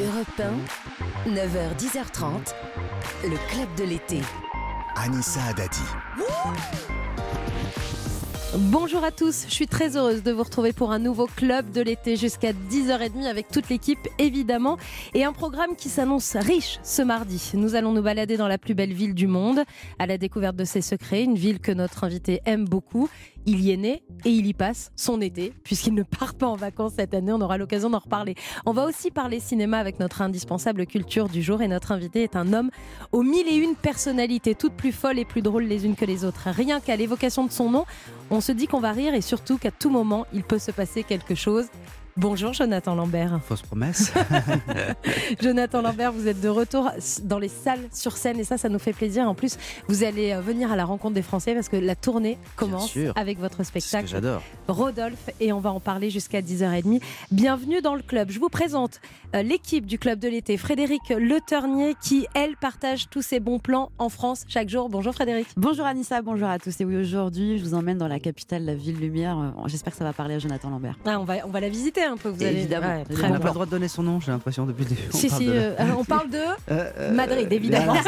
Europe 1, 9h, 10h30, le club de l'été. Anissa Adadi. Bonjour à tous, je suis très heureuse de vous retrouver pour un nouveau club de l'été jusqu'à 10h30 avec toute l'équipe évidemment et un programme qui s'annonce riche ce mardi. Nous allons nous balader dans la plus belle ville du monde à la découverte de ses secrets, une ville que notre invité aime beaucoup. Il y est né et il y passe son été puisqu'il ne part pas en vacances cette année, on aura l'occasion d'en reparler. On va aussi parler cinéma avec notre indispensable culture du jour et notre invité est un homme aux mille et une personnalités, toutes plus folles et plus drôles les unes que les autres. Rien qu'à l'évocation de son nom, on se dit qu'on va rire et surtout qu'à tout moment, il peut se passer quelque chose. Bonjour Jonathan Lambert. Fausse promesse. Jonathan Lambert, vous êtes de retour dans les salles sur scène et ça, ça nous fait plaisir. En plus, vous allez euh, venir à la rencontre des Français parce que la tournée commence avec votre spectacle j'adore. Rodolphe et on va en parler jusqu'à 10h30. Bienvenue dans le club. Je vous présente l'équipe du club de l'été. Frédéric Le Ternier qui, elle, partage tous ses bons plans en France chaque jour. Bonjour Frédéric. Bonjour Anissa, bonjour à tous. Et oui, aujourd'hui, je vous emmène dans la capitale, la ville lumière. Euh, J'espère que ça va parler à Jonathan Lambert. Ah, on, va, on va la visiter un peu. Vous allez... Évidemment. Ouais, On très On n'a pas le droit de donner son nom, j'ai l'impression depuis le début. On Si, parle si, de- euh, on parle de Euh, euh, Madrid, évidemment.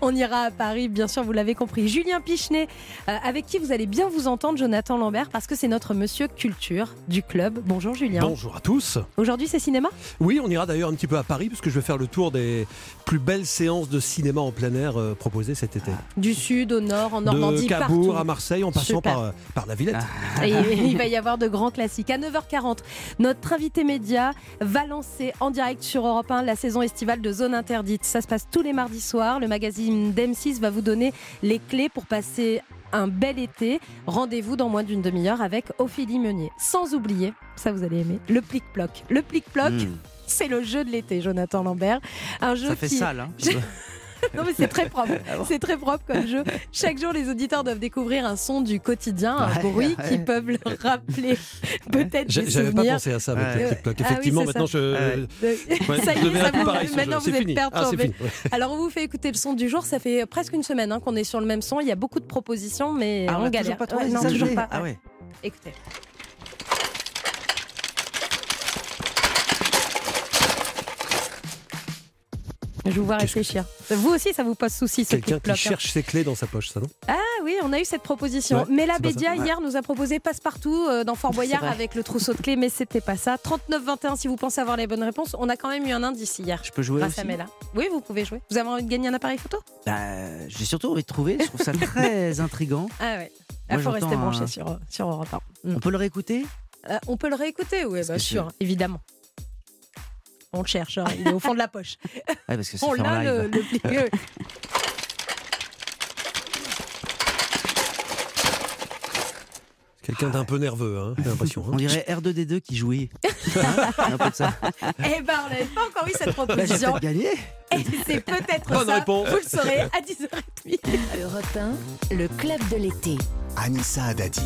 On ira à Paris, bien sûr, vous l'avez compris. Julien Pichenet, euh, avec qui vous allez bien vous entendre, Jonathan Lambert, parce que c'est notre monsieur culture du club. Bonjour Julien. Bonjour à tous. Aujourd'hui, c'est cinéma? Oui, on ira d'ailleurs un petit peu à Paris puisque je vais faire le tour des plus belles séances de cinéma en plein air euh, proposées cet été. Du sud au nord, en Normandie, de Cabourg partout. à Marseille en passant par, euh, par la Villette. Ah. Et il va y avoir de grands classiques. À 9h40, notre invité média va lancer en direct sur Europe 1 la saison estivale de Zone Interdite. Ça se passe tous les mardis soirs. Le magazine d'M6 va vous donner les clés pour passer un bel été. Rendez-vous dans moins d'une demi-heure avec Ophélie Meunier. Sans oublier, ça vous allez aimer, le plic-ploc. Le plic-ploc, Hmm, c'est le jeu de l'été, Jonathan Lambert. Un jeu Ça fait qui... sale. Hein. Non mais c'est très propre. Ah bon C'est très propre comme jeu. Chaque jour, les auditeurs doivent découvrir un son du quotidien, un Ouais, bruit qui ouais. peuvent leur rappeler peut-être des J'avais pas pensé à ça avec Ouais. le clic-cloc. Ah oui, Effectivement, maintenant ça. je. Ouais. Ouais, ça y est, ça vous- pareil, maintenant vous C'est êtes fini. Ah, perturbé. Alors on vous fait écouter le son du jour. Ça fait presque une semaine hein, qu'on est sur le même son. Il y a beaucoup de propositions, mais Ah, on on galère. toujours pas trouvé, non, toujours pas. Ah ouais. Écoutez. Je vous vois réfléchir. Vous aussi, ça vous pose souci, ce Quelqu'un qui hein. cherche ses clés dans sa poche, ça non Ah oui, on a eu cette proposition. Ouais, mais la Bédia, hier, nous a proposé Passe-Partout euh, dans Fort Boyard avec le trousseau de clés, mais c'était pas ça. 39-21, si vous pensez avoir les bonnes réponses. On a quand même eu un indice hier. Je peux jouer Grâce aussi à Mela. Oui, vous pouvez jouer. Vous avez envie de gagner un appareil photo? Bah, J'ai surtout envie de trouver, je trouve ça très intrigant. Ah ouais. Il faut rester un- branché sur, sur Europe 1. Mm. On peut le réécouter? Euh, on peut le réécouter, oui, bien sûr, évidemment. On le cherche, hein, il est au fond de la poche. Ouais, parce que c'est On l'a, le, le pli- oui. Quelqu'un d'un peu nerveux, hein, j'ai l'impression. hein. On dirait R2D2 qui jouait. Hein un peu de ça. Eh ben, on n'avait pas encore eu cette Bah, proposition. peut-être gagné. Et c'est peut-être Bonne ça. réponse. Vous le saurez à 10h30. Europe 1, le club de l'été. Anissa Adadi.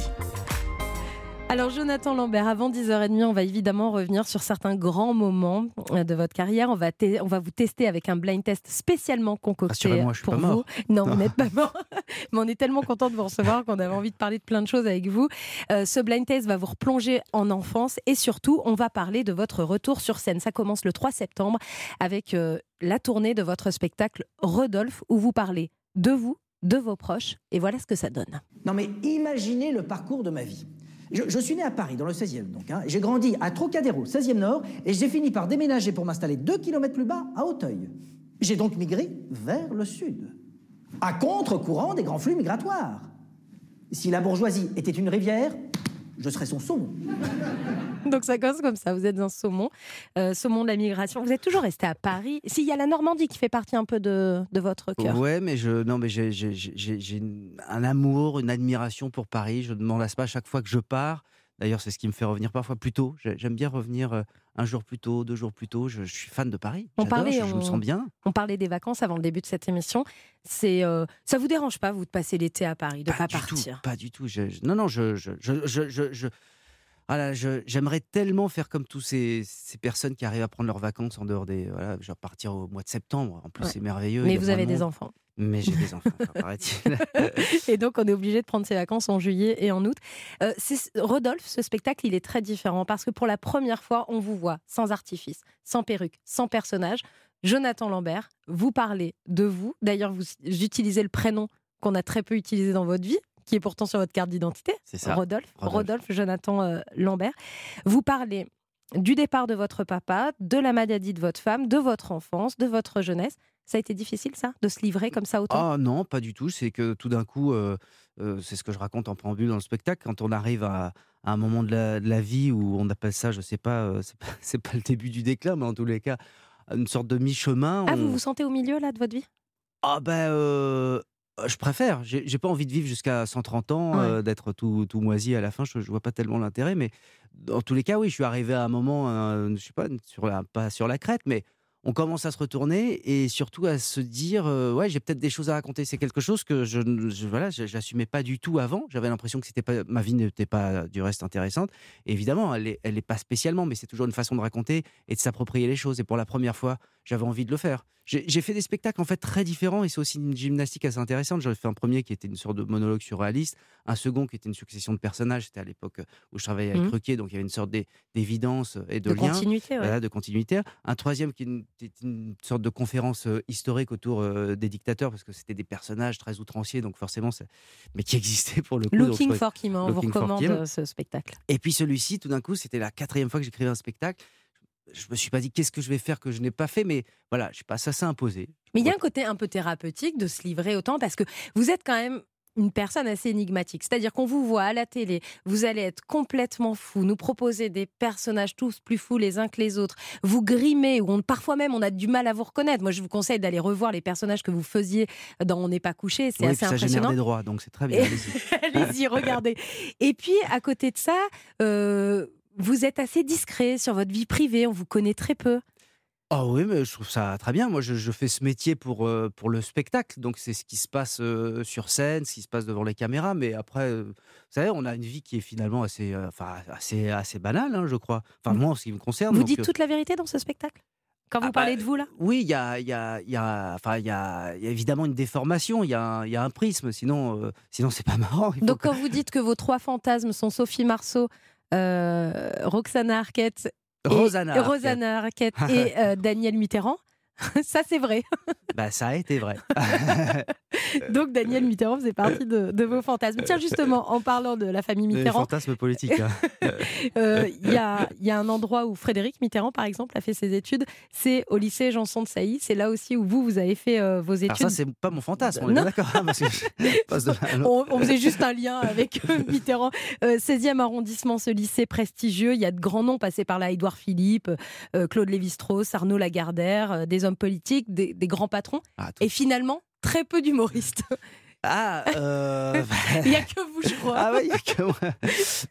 Alors Jonathan Lambert, avant 10h30, on va évidemment revenir sur certains grands moments euh, de votre carrière. On va, te- on va vous tester avec un blind test spécialement concocté Rassurez-moi, je suis pour pas vous. mort. Non, vous Non. n'êtes pas mort. Mais on est tellement content de vous recevoir qu'on avait envie de parler de plein de choses avec vous. Euh, ce blind test va vous replonger en enfance et surtout, on va parler de votre retour sur scène. Ça commence le 3 septembre avec euh, la tournée de votre spectacle Rodolphe où vous parlez de vous, de vos proches et voilà ce que ça donne. Non mais imaginez le parcours de ma vie. Je, suis né à Paris, dans le 16e donc. hein. J'ai grandi à Trocadéro, 16e Nord, et j'ai fini par déménager pour m'installer 2 km plus bas, à Auteuil. J'ai donc migré vers le sud, à contre-courant des grands flux migratoires. Si la bourgeoisie était une rivière, je serais son saumon. Donc ça commence comme ça, vous êtes un saumon, euh, saumon de la migration. Vous êtes toujours resté à Paris. S'il y a la Normandie qui fait partie un peu de, de votre cœur. Ouais, mais je, non, mais j'ai- j'ai j'ai- j'ai une- un amour, une admiration pour Paris. Je ne m'en lasse pas à chaque fois que je pars. D'ailleurs, c'est ce qui me fait revenir parfois plus tôt. J'ai- J'aime bien revenir euh, un jour plus tôt, deux jours plus tôt. Je, je suis fan de Paris. On J'adore, parlait, je, je me sens bien. On parlait des vacances avant le début de cette émission. C'est, euh, ça vous dérange pas vous de passer l'été à Paris, de pas, du partir? tout, pas du tout. Je- je- non, non, je, ah j'aimerais tellement faire comme tous ces, ces personnes qui arrivent à prendre leurs vacances en dehors des. Voilà, genre partir au mois de septembre. En plus, Ouais. c'est merveilleux. Mais vous avez de des monde. enfants. Mais j'ai des enfants, paraît-il. et donc, on est obligé de prendre ses vacances en juillet et en août. Euh, Rodolphe, ce spectacle, il est très différent parce que pour la première fois, on vous voit sans artifice, sans perruque, sans personnage. Jonathan Lambert, vous parlez de vous. D'ailleurs, vous utilisez le prénom qu'on a très peu utilisé dans votre vie, qui est pourtant sur votre carte d'identité. C'est ça. Rodolphe, Rodolphe, Jonathan euh, Lambert. Vous parlez du départ de votre papa, de la maladie de votre femme, de votre enfance, de votre jeunesse. Ça a été difficile, ça, de se livrer comme ça autant? Ah non, pas du tout. C'est que tout d'un coup, euh, euh, c'est ce que je raconte en préambule dans le spectacle, quand on arrive à, un moment de la, vie où on appelle ça, je sais pas, c'est pas, pas, le début du déclin, mais en tous les cas, une sorte de mi-chemin. Ah, vous vous sentez au milieu là de votre vie? Ah ben, je préfère. J'ai pas envie de vivre jusqu'à 130 ans, euh, d'être tout, tout, moisi à la fin. Je, je vois pas tellement l'intérêt, mais dans tous les cas, oui, je suis arrivé à un moment, euh, je sais pas, sur la, pas sur la crête, mais on commence à se retourner et surtout à se dire euh, ouais j'ai peut-être des choses à raconter. C'est quelque chose que je, je voilà j'assumais pas du tout avant. J'avais l'impression que c'était pas ma vie n'était pas du reste intéressante. Évidemment elle est, elle est pas spécialement mais c'est toujours une façon de raconter et de s'approprier les choses. Et pour la première fois j'avais envie de le faire j'ai fait des spectacles en fait très différents et c'est aussi une gymnastique assez intéressante. J'avais fait un premier qui était une sorte de monologue surréaliste, un second qui était une succession de personnages. C'était à l'époque où je travaillais avec mmh. donc il y avait une sorte d'évidence et de, de lien, continuité, de continuité. Un troisième qui était une sorte de conférence euh, historique autour euh, des dictateurs parce que c'était des personnages très outranciers, donc forcément, mais qui existaient pour le coup. Looking for Kim, on vous recommande euh, ce spectacle. Et puis celui-ci, tout d'un coup, c'était la quatrième fois que j'écrivais un spectacle je me suis pas dit qu'est-ce que je vais faire que je n'ai pas fait, mais voilà, je sais pas, ça s'est imposé. Mais il y a un côté un peu thérapeutique de se livrer autant parce que vous êtes quand même une personne assez énigmatique. C'est-à-dire qu'on vous voit à la télé, vous allez être complètement fou, nous proposer des personnages tous plus fous les uns que les autres, vous grimer, ou parfois même on a du mal à vous reconnaître. Moi, je vous conseille d'aller revoir les personnages que vous faisiez dans On n'est pas couché, c'est assez ça impressionnant. Génère des droits, donc c'est très bien. Allez-y, regardez. Et puis, à côté de ça, euh, vous êtes assez discret sur votre vie privée, on vous connaît très peu. Ah oui, mais je trouve ça très bien. Moi, je, fais ce métier pour, euh, pour le spectacle. Donc, c'est ce qui se passe euh, sur scène, ce qui se passe devant les caméras. Mais après, euh, vous savez, on a une vie qui est finalement assez, enfin, assez, assez banale, hein, je crois. Enfin, moi, en ce qui me concerne. Vous dites toute la vérité dans ce spectacle? Quand vous ah parlez bah, de vous là? Oui, il y a, y, a, y, a, enfin, y, a, y a évidemment une déformation, il y, a, y a un prisme, sinon, sinon c'est pas marrant. Donc quand vous dites que vos trois fantasmes sont Sophie Marceau, euh, Roxana Arquette Rosanna, Arquette. et euh, Daniel Mitterrand. ça, c'est vrai. bah, ça a été vrai. Donc, Daniel Mitterrand faisait partie de, vos fantasmes. Tiens, justement, en parlant de la famille Mitterrand. fantasmes politiques. Hein. Euh, il y, a, y, a, un endroit où Frédéric Mitterrand, par exemple, a fait ses études. C'est au lycée Janson de Sailly. C'est là aussi où vous, vous avez fait euh, vos études. Alors ça, c'est pas mon fantasme, on est d'accord. Hein, on, on, faisait juste un lien avec Mitterrand. 16e arrondissement, ce lycée prestigieux. Il y a de grands noms passés par là. Édouard Philippe, Claude Lévi-Strauss, Arnaud Lagardère, des hommes politiques, des, grands patrons, ah, et finalement très peu d'humoristes. Ah, euh, il n'y a que vous, je crois. Ah oui, il n'y a que moi.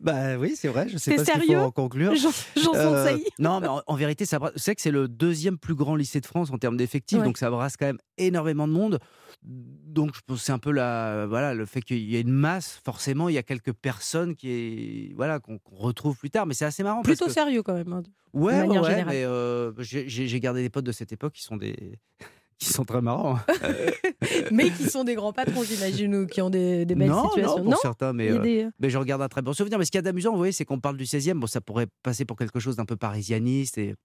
Bah oui, c'est vrai, je sais pas sérieux ce qu'il faut en conclure. J'en euh, Non, mais en, vérité, c'est vrai que c'est le deuxième plus grand lycée de France en termes d'effectifs, donc ça brasse quand même énormément de monde. Donc je pense c'est un peu la, voilà, le fait qu'il y ait une masse, forcément, il y a quelques personnes qui est, voilà, qu'on retrouve plus tard, mais c'est assez marrant. Plutôt sérieux quand même. Hein, ouais, ouais, mais euh, j'ai gardé des potes de cette époque qui sont des qui sont très marrants. Hein. mais qui sont des grands patrons, j'imagine, ou qui ont des, belles situations. Non, pour certains, mais, euh, mais je regarde un très bon souvenir. Mais ce qui est d'amusant, vous voyez, c'est qu'on parle du 16e. Bon, ça pourrait passer pour quelque chose d'un peu parisianiste. Et...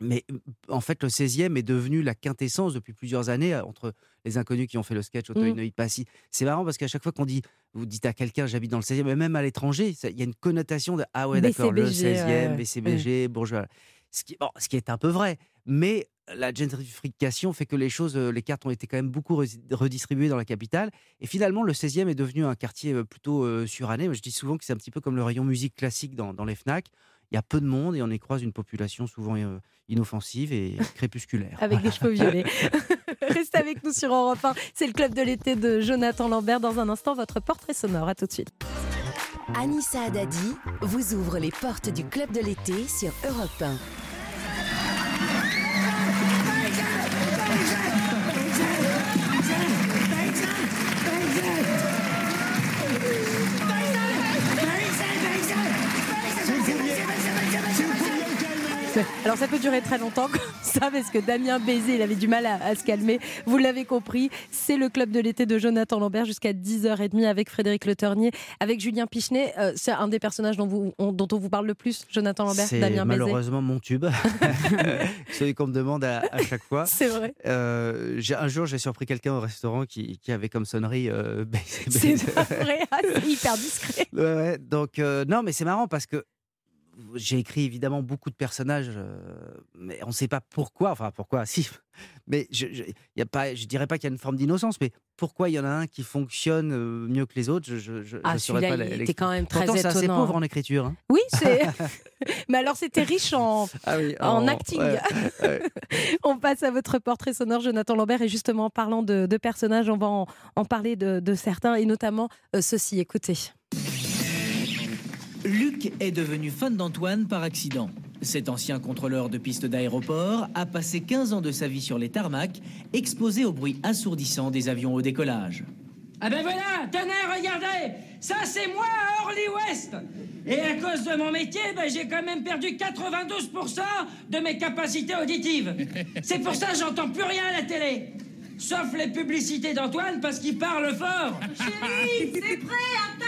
Mais en fait, le 16e est devenu la quintessence depuis plusieurs années euh, entre les inconnus qui ont fait le sketch Auteuil, mmh. C'est marrant parce qu'à chaque fois qu'on dit, vous dites à quelqu'un, j'habite dans le 16e, mais même à l'étranger, il y a une connotation de ah ouais, d'accord, le 16e, BCBG, bourgeois. Ce qui, bon, ce qui est un peu vrai. Mais la gentrification fait que les choses, euh, les cartes ont été quand même beaucoup redistribuées dans la capitale. Et finalement, le 16e est devenu un quartier euh, plutôt euh, suranné. Je dis souvent que c'est un petit peu comme le rayon musique classique dans, les FNAC. Il y a peu de monde et on y croise une population souvent inoffensive et crépusculaire. avec des cheveux violets. Restez avec nous sur Europe 1. C'est le club de l'été de Jonathan Lambert. Dans un instant, votre portrait sonore. À tout de suite. Anissa Adadi vous ouvre les portes du club de l'été sur Europe 1. Alors ça peut durer très longtemps, ça parce que Damien Baiser, il avait du mal à, à se calmer. Vous l'avez compris, c'est le club de l'été de Jonathan Lambert jusqu'à 10h30 avec Frédéric Le Ternier, avec Julien Pichenet. Euh, c'est un des personnages dont, vous, on, dont on vous parle le plus, Jonathan Lambert, Damien malheureusement mon tube. Celui qu'on me demande à, à chaque fois. C'est vrai. Euh, un jour, j'ai surpris quelqu'un au restaurant qui, qui avait comme sonnerie euh, Baiser, C'est vrai, Ah, hyper discret. Ouais. Donc, euh, non, mais c'est marrant parce que j'ai écrit évidemment beaucoup de personnages, euh, mais on ne sait pas pourquoi. Enfin, pourquoi, si. Mais je, je, y a pas, je dirais pas qu'il y a une forme d'innocence, mais pourquoi il y en a un qui fonctionne euh, mieux que les autres Je je, Ah, je pas il était quand même très Pourtant, c'est assez étonnant. pauvre en écriture. hein. Oui, c'est. Mais alors, c'était riche en, Ah oui, en acting. ouais, ouais. On passe à votre portrait sonore, Jonathan Lambert. Et justement, en parlant de, de personnages, on va en, en parler de, de certains, et notamment euh, ceci. Écoutez. Luc est devenu fan d'Antoine par accident. Cet ancien contrôleur de piste d'aéroport a passé 15 ans de sa vie sur les tarmacs, exposé au bruit assourdissant des avions au décollage. Ah ben voilà, tenez, regardez, ça c'est moi à Orly West. Et à cause de mon métier, ben, j'ai quand même perdu 92% de mes capacités auditives. C'est pour ça que j'entends plus rien à la télé. Sauf les publicités d'Antoine parce qu'il parle fort. Chérie, c'est prêt Attends,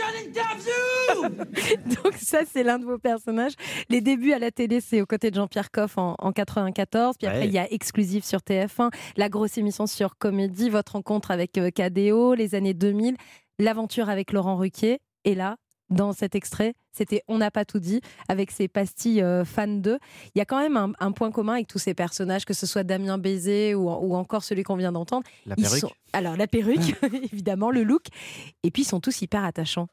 interview Donc ça, c'est l'un de vos personnages. Les débuts à la télé, c'est aux côtés de Jean-Pierre Coff en, en 94. Puis après, il y a Exclusif sur TF1, la grosse émission sur Comédie, votre rencontre avec euh, KDO, les années 2000, l'aventure avec Laurent Ruquier. Et là, dans cet extrait, c'était On n'a pas tout dit avec ses pastilles euh, fan 2. Il y a quand même un, un point commun avec tous ces personnages, que ce soit Damien Baiser ou, ou encore celui qu'on vient d'entendre. La perruque. sont- alors la perruque, évidemment, le look. Et puis ils sont tous hyper attachants.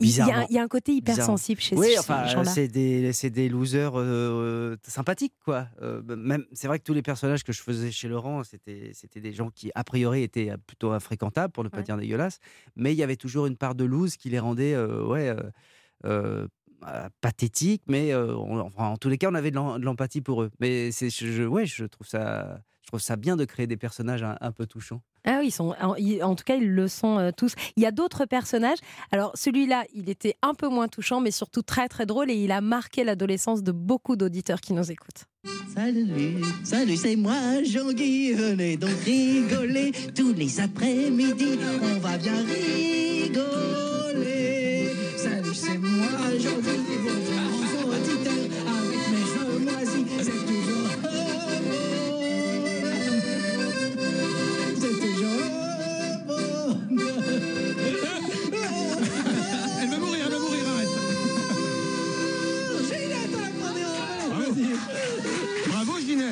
Il y, a, il y a un côté hyper sensible chez Oui, ces enfin, gens-là. c'est des, losers euh, sympathiques, quoi. Euh, même, c'est vrai que tous les personnages que je faisais chez Laurent, c'était, c'était des gens qui, a priori, étaient plutôt infréquentables, pour ne pas Ouais. dire dégueulasses. Mais il y avait toujours une part de loose qui les rendait, euh, ouais, euh, euh, pathétiques. Mais euh, on- enfin, en tous les cas, on avait de l'em- de l'empathie pour eux. Mais c'est, je, ouais, je trouve ça, je trouve ça bien de créer des personnages un, un peu touchants. Ah oui, ils sont, en tout cas, ils le sont euh, tous. Il y a d'autres personnages. Alors, celui-là, il était un peu moins touchant, mais surtout très, très drôle et il a marqué l'adolescence de beaucoup d'auditeurs qui nous écoutent. Salut, salut, c'est moi, Jean-Guy. Venez donc rigoler tous les après-midi. On va bien rigoler.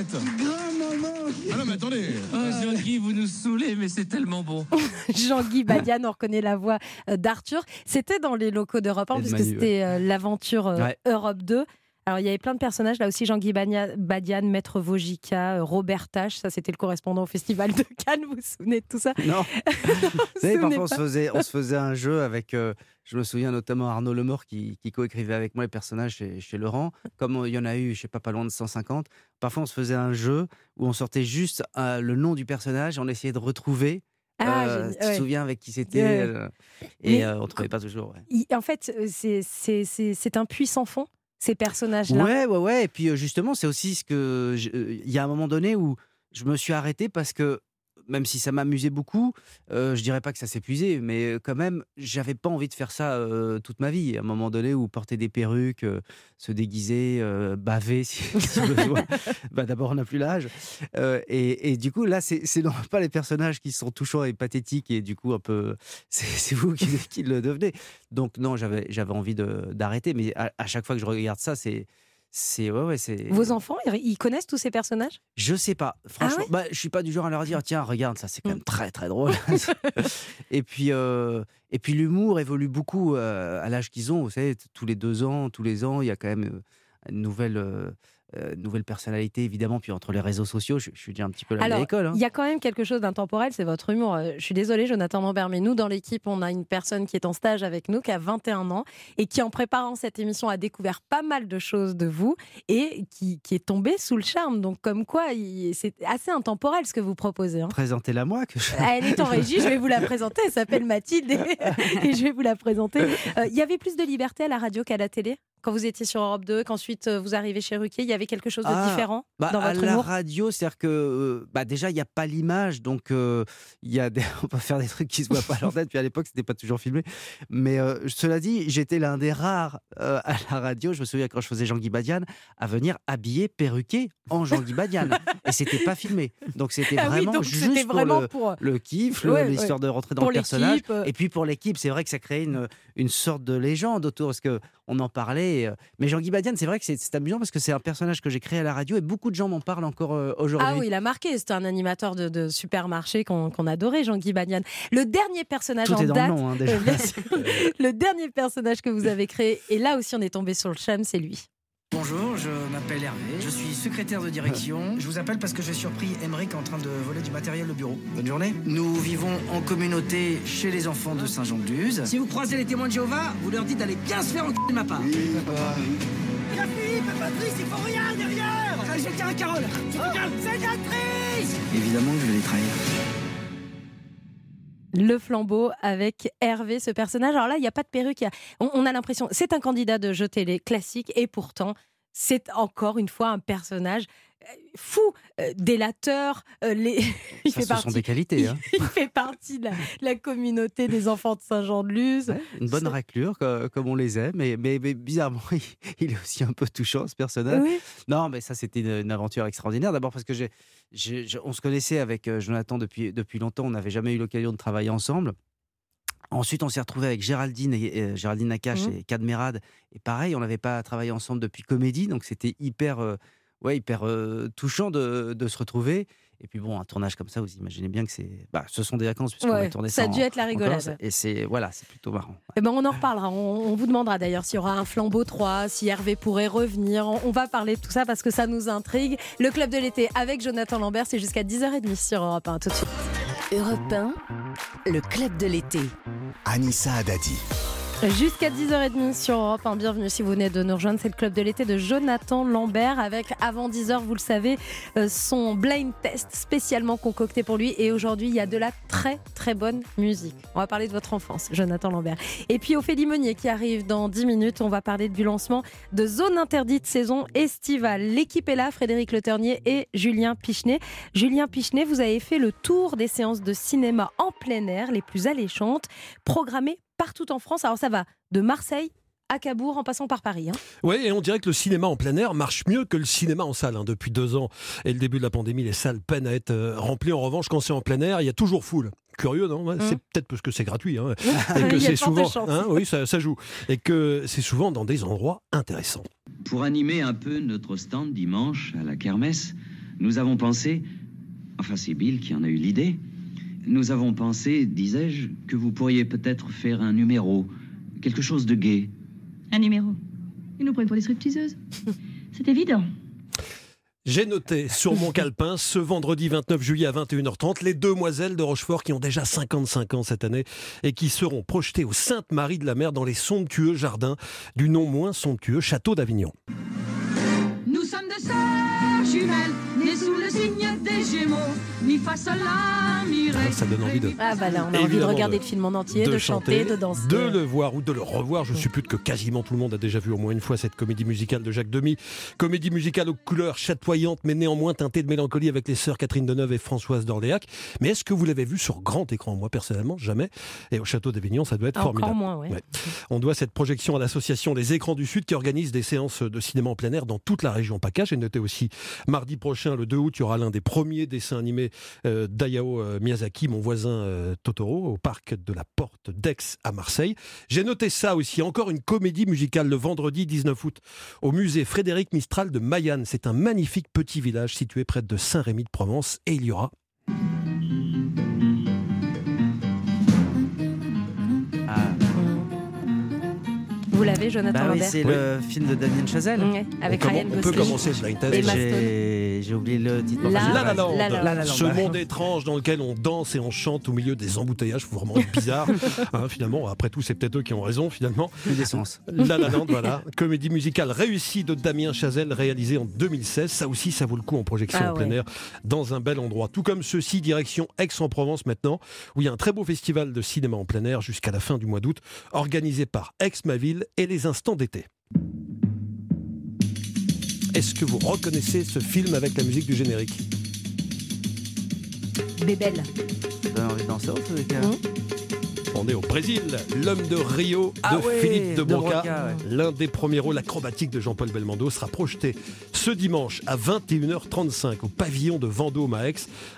Grand-maman. Ah non mais attendez. Oh Jean-Guy, vous nous saoulez, mais c'est tellement bon. Jean-Guy Badian, on reconnaît la voix euh, d'Arthur. C'était dans les locaux d'Europe 1, Et de puisque c'était euh, l'aventure euh, Ouais. Europe 2. Alors, il y avait plein de personnages. Là aussi, Jean-Guy Badian, Maître Vogica, euh, Robert Tache. Ça, c'était le correspondant au Festival de Cannes. Vous vous souvenez de tout ça? Non. Vous savez, parfois, on se, faisait, on se faisait un jeu avec. euh, je me souviens notamment Arnaud Lemort qui, qui coécrivait avec moi les personnages chez, chez Laurent. Comme euh, il y en a eu, je sais pas, pas loin de 150. Parfois, on se faisait un jeu où on sortait juste euh, le nom du personnage et on essayait de retrouver. Ah, euh, tu te souviens avec qui c'était Ouais. euh, Et euh, on ne trouvait pas toujours. ouais. En fait, c'est un puits sans fond, ces personnages-là. Ouais, ouais, ouais. Et puis euh, justement, c'est aussi ce que. euh, Il y a un moment donné où je me suis arrêté parce que, même si ça m'amusait beaucoup, euh, je dirais pas que ça s'épuisait, mais quand même, j'avais pas envie de faire ça euh, toute ma vie. À un moment donné où porter des perruques, euh, se déguiser, euh, baver si, si besoin. bah, D'abord, on n'a plus l'âge. Euh, et, et du coup, là, c'est non pas les personnages qui sont touchants et pathétiques et du coup, un peu. C'est vous qui, qui le devenez. Donc, non, j'avais envie d'arrêter, mais à, à chaque fois que je regarde ça, c'est. C'est ouais, ouais, c'est. Vos enfants, ils connaissent tous ces personnages? Je sais pas. Franchement, ouais? Bah, je suis pas du genre à leur dire tiens regarde ça c'est quand Mm. même très très drôle. et puis euh, et puis l'humour évolue beaucoup euh, à l'âge qu'ils ont. Vous savez tous les deux ans, tous les ans il y a quand même euh, une nouvelle euh, euh, nouvelle personnalité évidemment. Puis entre les réseaux sociaux, je, je suis déjà un petit peu la Alors, vieille école. hein. il y a quand même quelque chose d'intemporel, c'est votre humour. Euh, Je suis désolée, Jonathan Lambert, mais nous, dans l'équipe, on a une personne qui est en stage avec nous, qui a 21 ans, et qui, en préparant cette émission, a découvert pas mal de choses de vous, et qui, qui est tombée sous le charme. Donc, comme quoi, c'est assez intemporel ce que vous proposez. hein. Présentez-la moi que je- Elle est en régie, je vais vous la présenter. Elle s'appelle Mathilde et, et je vais vous la présenter. Euh, Il y avait plus de liberté à la radio qu'à la télé? Quand vous étiez sur Europe 2, qu'ensuite euh, vous arrivez chez Ruquier Il y avait quelque chose de Ah, différent Bah, dans à votre la humour? radio, c'est-à-dire que euh, bah, déjà, il n'y a pas l'image, donc euh, y a des... on peut faire des trucs qui se voient pas à l'antenne, puis à l'époque, c'était pas toujours filmé. Mais euh, cela dit, j'étais l'un des rares à la radio, je me souviens quand je faisais Jean-Guy Badian, à venir habillé, perruqué en Jean-Guy Badian. Et c'était pas filmé. Donc c'était Ah oui, vraiment donc juste pour vraiment le, pour- le kiff, ouais. l'histoire de rentrer dans Pour le personnage. Et puis pour l'équipe, c'est vrai que ça crée une, une sorte de légende autour, parce que on en parlait. euh, Mais Jean-Guy Badian, c'est vrai que c'est amusant parce que c'est un personnage que j'ai créé à la radio et beaucoup de gens m'en parlent encore euh, aujourd'hui. Ah oui, il a marqué. C'était un animateur de, de supermarché qu'on qu'on adorait, Jean-Guy Bagnan. Le dernier personnage Tout en est dans le date. nom, hein, déjà. le dernier personnage que vous avez créé, et là aussi on est tombé sur le chum, c'est lui. Bonjour, je m'appelle Hervé, je suis secrétaire de direction. Je vous appelle parce que j'ai surpris Emeric en train de voler du matériel de bureau. Bonne journée. Nous vivons en communauté chez les enfants de Saint-Jean-de-Luz. Si vous croisez les témoins de Jéhovah, vous leur dites d'aller bien se faire en de ma part. La Philippe et Patrice, il faut rien derrière J'ai qu'un Carole C'est Patrice Évidemment que je vais les trahir. Le flambeau avec Hervé, ce personnage. Alors là, il n'y a pas de perruque. On, on a l'impression, c'est un candidat de jeu télé classique, et pourtant, c'est encore une fois un personnage fou, euh, délateur. euh, les... il Ça, fait ce sont partie- des qualités. hein. Il fait partie de la, la communauté des enfants de Saint-Jean-de-Luz. Une bonne raclure, co- comme on les aime, mais, mais, mais bizarrement, il, il est aussi un peu touchant, ce personnage. Oui. Non, mais ça, c'était une, une aventure extraordinaire. D'abord parce que j'ai, on se connaissait avec euh, Jonathan depuis, depuis longtemps, on n'avait jamais eu l'occasion de travailler ensemble. Ensuite, on s'est retrouvé avec Géraldine, et, euh, Géraldine Mhm. et Cadmerade. Et pareil, on n'avait pas travaillé ensemble depuis Comédie, donc c'était hyper, euh, ouais, hyper euh, touchant de, de se retrouver. Et puis bon, un tournage comme ça, vous imaginez bien que c'est, bah, ce sont des vacances puisqu'on Ouais, a tourné ça a ça. dû en- être la rigolade. Et c'est voilà, c'est plutôt marrant. Eh ben, on en reparlera. On, on vous demandera d'ailleurs s'il y aura un flambeau 3, si Hervé pourrait revenir. On, on va parler de tout ça parce que ça nous intrigue. Le club de l'été avec Jonathan Lambert, c'est jusqu'à 10h30 sur Europe 1. Tout de suite. Europe 1, le club de l'été. Anissa Haddadi. Jusqu'à 10h30 sur Europe 1. Bienvenue si vous venez de nous rejoindre. C'est le club de l'été de Jonathan Lambert avec, avant 10h, vous le savez, euh, son blind test spécialement concocté pour lui. Et aujourd'hui, il y a de la très très bonne musique. On va parler de votre enfance, Jonathan Lambert. Et puis Ophélie Meunier qui arrive dans 10 minutes. On va parler du lancement de Zone Interdite saison estivale. L'équipe est là, Frédéric Le Ternier et Julien Pichenet. Julien Pichenet, vous avez fait le tour des séances de cinéma en plein air les plus alléchantes, programmées partout en France. Alors ça va de Marseille à Cabourg en passant par Paris. hein. Oui, et on dirait que le cinéma en plein air marche mieux que le cinéma en salle. hein. Depuis deux ans et le début de la pandémie, les salles peinent à être euh, remplies. En revanche, quand c'est en plein air, il y a toujours foule. Curieux, non? C'est peut-être parce que c'est gratuit. hein. Et que c'est souvent. hein, oui, ça, ça joue. Et que c'est souvent dans des endroits intéressants. Pour animer un peu notre stand dimanche à la kermesse, nous avons pensé, enfin c'est Bill qui en a eu l'idée, nous avons pensé, disais-je, que vous pourriez peut-être faire un numéro, quelque chose de gai. Un numéro. Ils nous prennent pour des stripteaseuses. C'est évident. J'ai noté sur mon calepin ce vendredi 29 juillet à 21h30 les demoiselles de Rochefort qui ont déjà 55 ans cette année et qui seront projetées au Sainte-Marie de la Mer dans les somptueux jardins du non moins somptueux château d'Avignon. Nous sommes deux sœurs nées sous le signe des Gémeaux. Mi fa sol la mi ré. Ça donne envie de Ah bah là, on a envie de regarder de- le film en entier, de, chanter, de danser. de le voir ou de le revoir. Je suppute que quasiment tout le monde a déjà vu au moins une fois cette comédie musicale de Jacques Demy. Comédie musicale aux couleurs chatoyantes, mais néanmoins teintée de mélancolie avec les sœurs Catherine Deneuve et Françoise d'Orléac. Mais est-ce que vous l'avez vu sur grand écran? Moi, personnellement, jamais. Et au château d'Avignon, ça doit être Encore formidable. moins, ouais. Ouais. On doit cette projection à l'association Les Écrans du Sud qui organise des séances de cinéma en plein air dans toute la région PACA. J'ai noté aussi mardi prochain, le 2 août, il y aura l'un des premiers dessins animés euh, d'Ayao euh, Miyazaki, mon voisin euh, Totoro, au parc de la Porte d'Aix à Marseille. J'ai noté ça aussi, encore une comédie musicale le vendredi 19 août au musée Frédéric Mistral de Mayenne. C'est un magnifique petit village situé près de Saint-Rémy de Provence et il y aura Vous l'avez, Jonathan Bah oui, Lambert c'est le film de Damien Chazelle. Avec On Ryan commen- on peut Gosling. commencer ce blind test. J'ai- oublié le titre. La- La La Land. La La Land. Ce monde étrange dans lequel on danse et on chante au milieu des embouteillages, faut vraiment être bizarre. Hein, finalement, après tout, c'est peut-être eux qui ont raison finalement. Plus d'essence. La La Land, voilà. Comédie musicale réussie de Damien Chazelle, réalisée en 2016. Ça aussi, ça vaut le coup en projection Ah en plein ouais. air, dans un bel endroit. Tout comme ceci, direction Aix-en-Provence maintenant, où il y a un très beau festival de cinéma en plein air jusqu'à la fin du mois d'août, organisé par Aix-ma-ville et les instants d'été. Est-ce que vous reconnaissez ce film avec la musique du générique? Bébelle. Ça donne envie de danser on est au Brésil, l'homme de Rio de Ah ouais, Philippe de Broca. Ouais. L'un des premiers rôles acrobatiques de Jean-Paul Belmondo sera projeté ce dimanche à 21h35 au pavillon de Vendôme à Aix.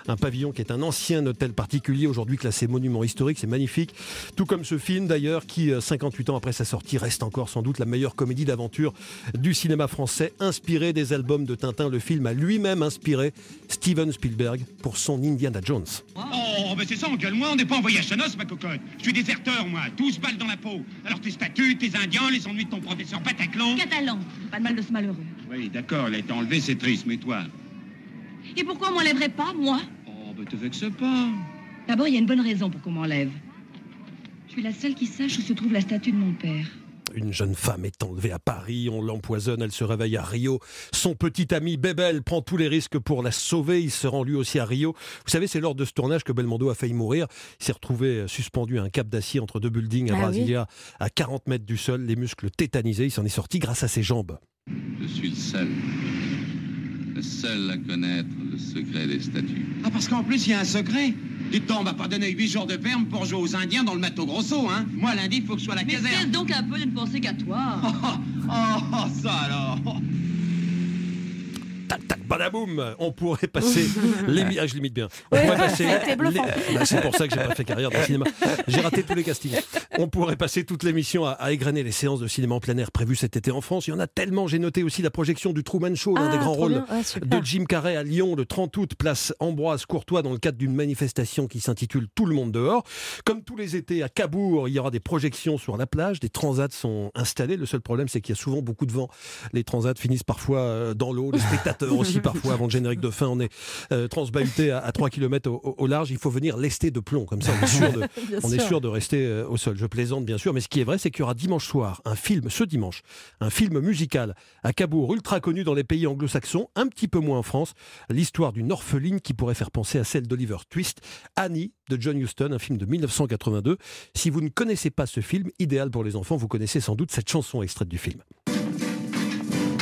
Un pavillon qui est un ancien hôtel particulier, aujourd'hui classé monument historique. C'est magnifique. Tout comme ce film d'ailleurs, qui euh, 58 ans après sa sortie reste encore sans doute la meilleure comédie d'aventure du cinéma français, inspiré des albums de Tintin. Le film a lui-même inspiré Steven Spielberg pour son Indiana Jones. Oh, ben c'est ça, engueule-moi, on n'est pas en voyage à noces, ma cocotte. Je suis déserteur, moi, 12 balles dans la peau. Alors tes statuts, tes indiens, les ennuis de ton professeur Bataclan. Catalan, pas de mal de ce malheureux. Oui, d'accord, il a été enlevé, c'est triste, mais toi Et pourquoi on m'enlèverait pas, moi? Oh, ben te vexe pas. D'abord, il y a une bonne raison pour qu'on m'enlève. Je suis la seule qui sache où se trouve la statue de mon père. Une jeune femme est enlevée à Paris, on l'empoisonne, elle se réveille à Rio. Son petit ami Bébel prend tous les risques pour la sauver, il se rend lui aussi à Rio. Vous savez, c'est lors de ce tournage que Belmondo a failli mourir. Il s'est retrouvé suspendu à un cap d'acier entre deux buildings à Ah oui. Brasilia, à 40 mètres du sol, les muscles tétanisés. Il s'en est sorti grâce à ses jambes. Je suis le seul. Le seul à connaître le secret des statues. Ah, parce qu'en plus, il y a un secret. Dites donc, on m'a pas donné 8 jours de ferme pour jouer aux Indiens dans le Mato Grosso, hein Moi, lundi, il faut que je sois à la Mais caserne. cesse donc un peu de ne penser qu'à toi. Oh, ça alors Tac, tac, badaboum On pourrait passer l'émi- Ah, je limite bien. On pourrait passer les- Bah, c'est pour ça que j'ai pas fait carrière dans le cinéma. J'ai raté tous les castings. On pourrait passer toute l'émission à, à égrener les séances de cinéma en plein air prévues cet été en France. Il y en a tellement. J'ai noté aussi la projection du Truman Show, l'un Ah, des grands trop rôles. Ah, de Jim Carrey à Lyon le 30 août, place Ambroise Courtois, dans le cadre d'une manifestation qui s'intitule Tout le monde dehors. Comme tous les étés à Cabourg, il y aura des projections sur la plage. Des transats sont installés. Le seul problème, c'est qu'il y a souvent beaucoup de vent. Les transats finissent parfois euh, dans l'eau. Les spectateurs aussi, parfois, avant le générique de fin, on est euh, transbahuté à, à 3 km au, large. Il faut venir lester de plomb. Comme ça, on est sûr de, Bien on est sûr. sûr de rester euh, au sol. Je plaisante, bien sûr. Mais ce qui est vrai, c'est qu'il y aura dimanche soir un film, ce dimanche, un film musical à Cabourg, ultra connu dans les pays anglo-saxons, un petit peu moins en France. L'histoire d'une orpheline qui pourrait faire penser à celle d'Oliver Twist, Annie de John Huston, un film de 1982. Si vous ne connaissez pas ce film, idéal pour les enfants, vous connaissez sans doute cette chanson extraite du film.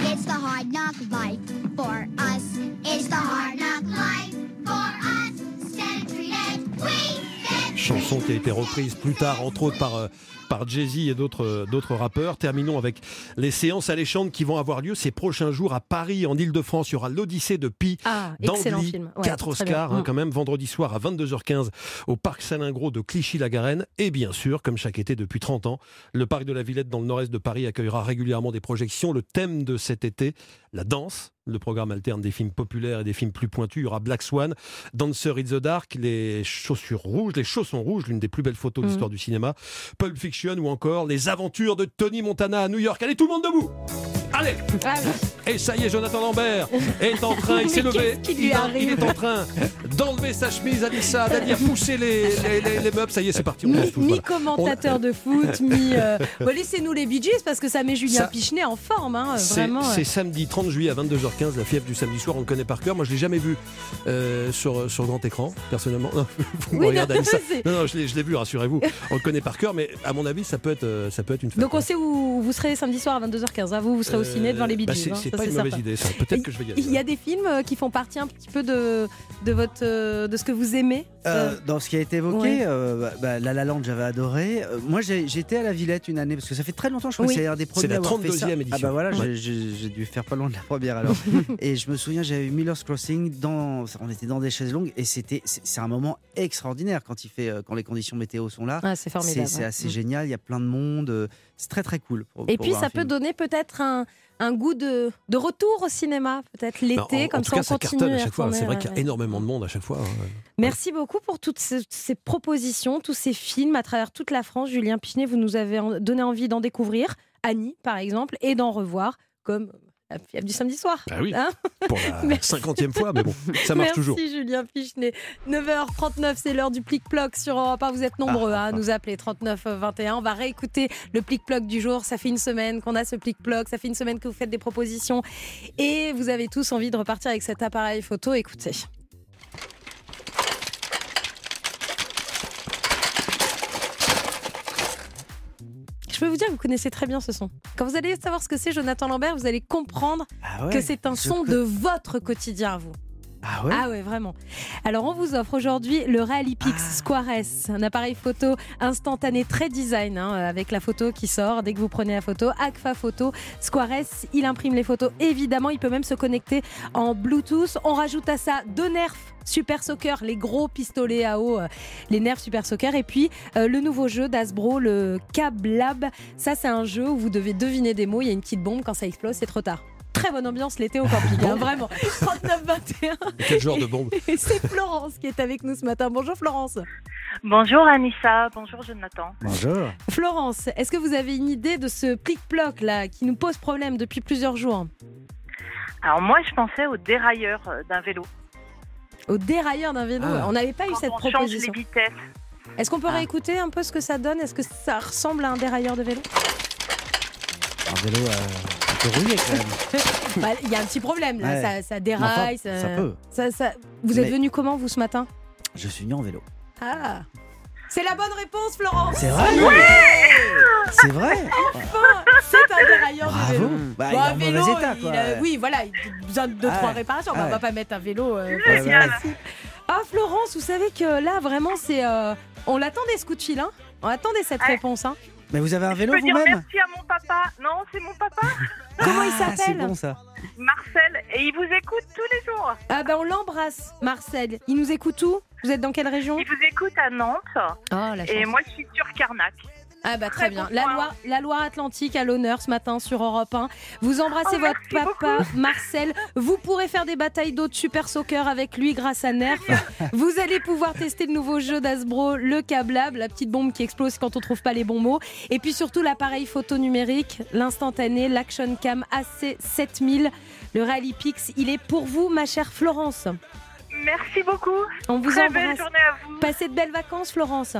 It's the hard knock life for us. It's the hard knock life for us. We Chanson qui a été reprise plus tard, entre autres par, euh, par Jay-Z et d'autres euh, d'autres rappeurs. Terminons avec les séances alléchantes qui vont avoir lieu ces prochains jours à Paris, en Ile-de-France. Il y aura l'Odyssée de Pi. Ah, excellent film. Ouais, quatre très bien. Oscars, hein, Mm. quand même, vendredi soir à 22h15 au Parc Salingro de Clichy-la-Garenne. Et bien sûr, comme chaque été depuis 30 ans, le Parc de la Villette dans le nord-est de Paris accueillera régulièrement des projections. Le thème de cet été, la danse. Le programme alterne des films populaires et des films plus pointus. Il y aura Black Swan, Dancer in the Dark, les chaussures rouges, les chaussons rouges, l'une des plus belles photos de Mm. l'histoire du cinéma, Pulp Fiction ou encore Les aventures de Tony Montana à New York. Allez, tout le monde debout Allez Et ça y est, Jonathan Lambert est en train, il s'est levé, il, a- arrive il est en train d'enlever sa chemise, Anissa, d'aller pousser les, les, les- les meubles. Ça y est, c'est parti. On Mi, voilà. commentateur de foot, mi. euh, bon, Laissez-nous les Bee Gees parce que ça met Julien Ça- Pichenet en forme, hein, C'est vraiment. c'est ouais. samedi 30 juillet à 22h15, la fièvre du samedi soir, on le connaît par cœur. Moi, je l'ai jamais vu euh, sur, sur grand écran, personnellement. Non, vous me regardez, non, c'est- non, non, je l'ai vu, rassurez-vous. On le connaît par cœur, mais à mon avis, ça peut être, euh, ça peut être une fête. Donc on sait où vous serez samedi soir à 22h15. hein. Vous, vous serez au ciné devant les Bee bah, c'est hein, c'est pas une mauvaise idée, ça. Peut-être que je vais y aller. Il y a des films euh, qui font partie un petit peu de, de, votre, euh, de ce que vous aimez Euh, dans ce qui a été évoqué, Ouais. euh, bah, bah, La La Land, j'avais adoré. Euh, moi, j'étais à la Villette une année parce que ça fait très longtemps. Je crois Oui. que c'est un des C'est premiers la fait ça. 32e Ah édition. bah voilà, Ouais. j'ai- dû faire pas loin de la première alors. et je me souviens, j'avais eu Miller's Crossing. Dans, on était dans des chaises longues et c'était c'est c'est un moment extraordinaire quand il fait quand les conditions météo sont là. Ah, c'est formidable, C'est ouais. assez Mm. génial. Il y a plein de monde. C'est très très cool. pour- Et pour puis ça peut film. donner peut-être un, un goût de, de retour au cinéma, peut-être Bah, l'été, comme en tout ça cas, on ça continue. cartonne à chaque fois. retourner, C'est vrai ouais, qu'il y a énormément de monde à chaque fois. hein. Merci beaucoup pour toutes ces, ces propositions, tous ces films à travers toute la France. Julien Pichenet, vous nous avez donné envie d'en découvrir, Annie par exemple, et d'en revoir, comme la fièvre du samedi soir. Bah oui, Hein pour la Merci. cinquantième fois, mais bon, ça marche Merci toujours. Julien Pichenet. 9h39, c'est l'heure du plic-ploc sur Europe 1. Vous êtes nombreux hein, à nous appeler 39 21. On va réécouter le plic-ploc du jour. Ça fait une semaine qu'on a ce plic-ploc. Ça fait une semaine que vous faites des propositions. Et vous avez tous envie de repartir avec cet appareil photo. Écoutez. Peux vous dire que vous connaissez très bien ce son. Quand vous allez savoir ce que c'est, Jonathan Lambert, vous allez comprendre Ah ouais, que c'est un son peux- de votre quotidien à vous. Ah ouais Ah ouais, vraiment. Alors, on vous offre aujourd'hui le Realipix Ah. Square S, un appareil photo instantané très design, hein, avec la photo qui sort dès que vous prenez la photo. Agfa Photo Square S, il imprime les photos évidemment. Il peut même se connecter en Bluetooth. On rajoute à ça deux nerfs Super Soccer, les gros pistolets à eau, euh, les nerfs Super Soccer. Et puis euh, le nouveau jeu d'Asbro, le Cab Lab. Ça, c'est un jeu où vous devez deviner des mots. Il y a une petite bombe. Quand ça explose, c'est trop tard. Très bonne ambiance l'été au camping, hein, vraiment. 39-21. Quel genre de bombe Et c'est Florence qui est avec nous ce matin. Bonjour Florence. Bonjour Anissa, bonjour Jonathan. Bonjour. Florence, est-ce que vous avez une idée de ce plic-ploc là qui nous pose problème depuis plusieurs jours? Alors moi je pensais au dérailleur euh, d'un vélo. Au dérailleur d'un vélo, Ah. on n'avait pas eu cette on change proposition. les vitesses. Est-ce qu'on peut Ah. réécouter un peu ce que ça donne? Est-ce que ça ressemble à un dérailleur de vélo? Un vélo euh, peu rouillé quand même. Bah, Il y a un petit problème là, Ouais. ça, ça déraille. Enfin, ça peut. ça- ça- Vous êtes Mais- venu comment vous ce matin? Je suis venu en vélo. Ah C'est la bonne réponse Florence C'est vrai C'est vrai Enfin, c'est un dérailleur de Bravo vélo. Bah, Bon, il un vélo, état, il quoi. a- oui, voilà, il a besoin de 2-3 Ah ouais. réparations. Ah On va ouais. pas mettre un vélo euh. Ah, Florence, vous savez que là, vraiment, c'est. euh, on l'attendait ce coup de fil, hein On attendait cette Ouais. réponse, hein Mais vous avez un vélo je peux dire vous-même merci à mon papa. Non, c'est mon papa, Comment il Ah, C'est s'appelle bon ça. Marcel, et il vous écoute tous les jours. Ah, ben on l'embrasse, Marcel. Il nous écoute où? Vous êtes dans quelle région? Il vous écoute à Nantes. Oh, la Et moi je suis sur Carnac. Ah bah très Très bien. bon La. Loire, la Loire-Atlantique à l'honneur ce matin sur Europe 1. Vous embrassez Oh, votre papa Marcel. Vous pourrez faire des batailles d'eau de Super Soccer avec lui grâce à Nerf. Vous allez pouvoir tester le nouveau jeu d'Asbro, le câblable, la petite bombe qui explose quand on trouve pas les bons mots. Et puis surtout l'appareil photo numérique, l'instantané, l'Action Cam AC7000, le Rallypix. Il est pour vous, ma chère Florence. Merci beaucoup. On vous Très belle embrasse. journée à vous. Passez de belles vacances, Florence.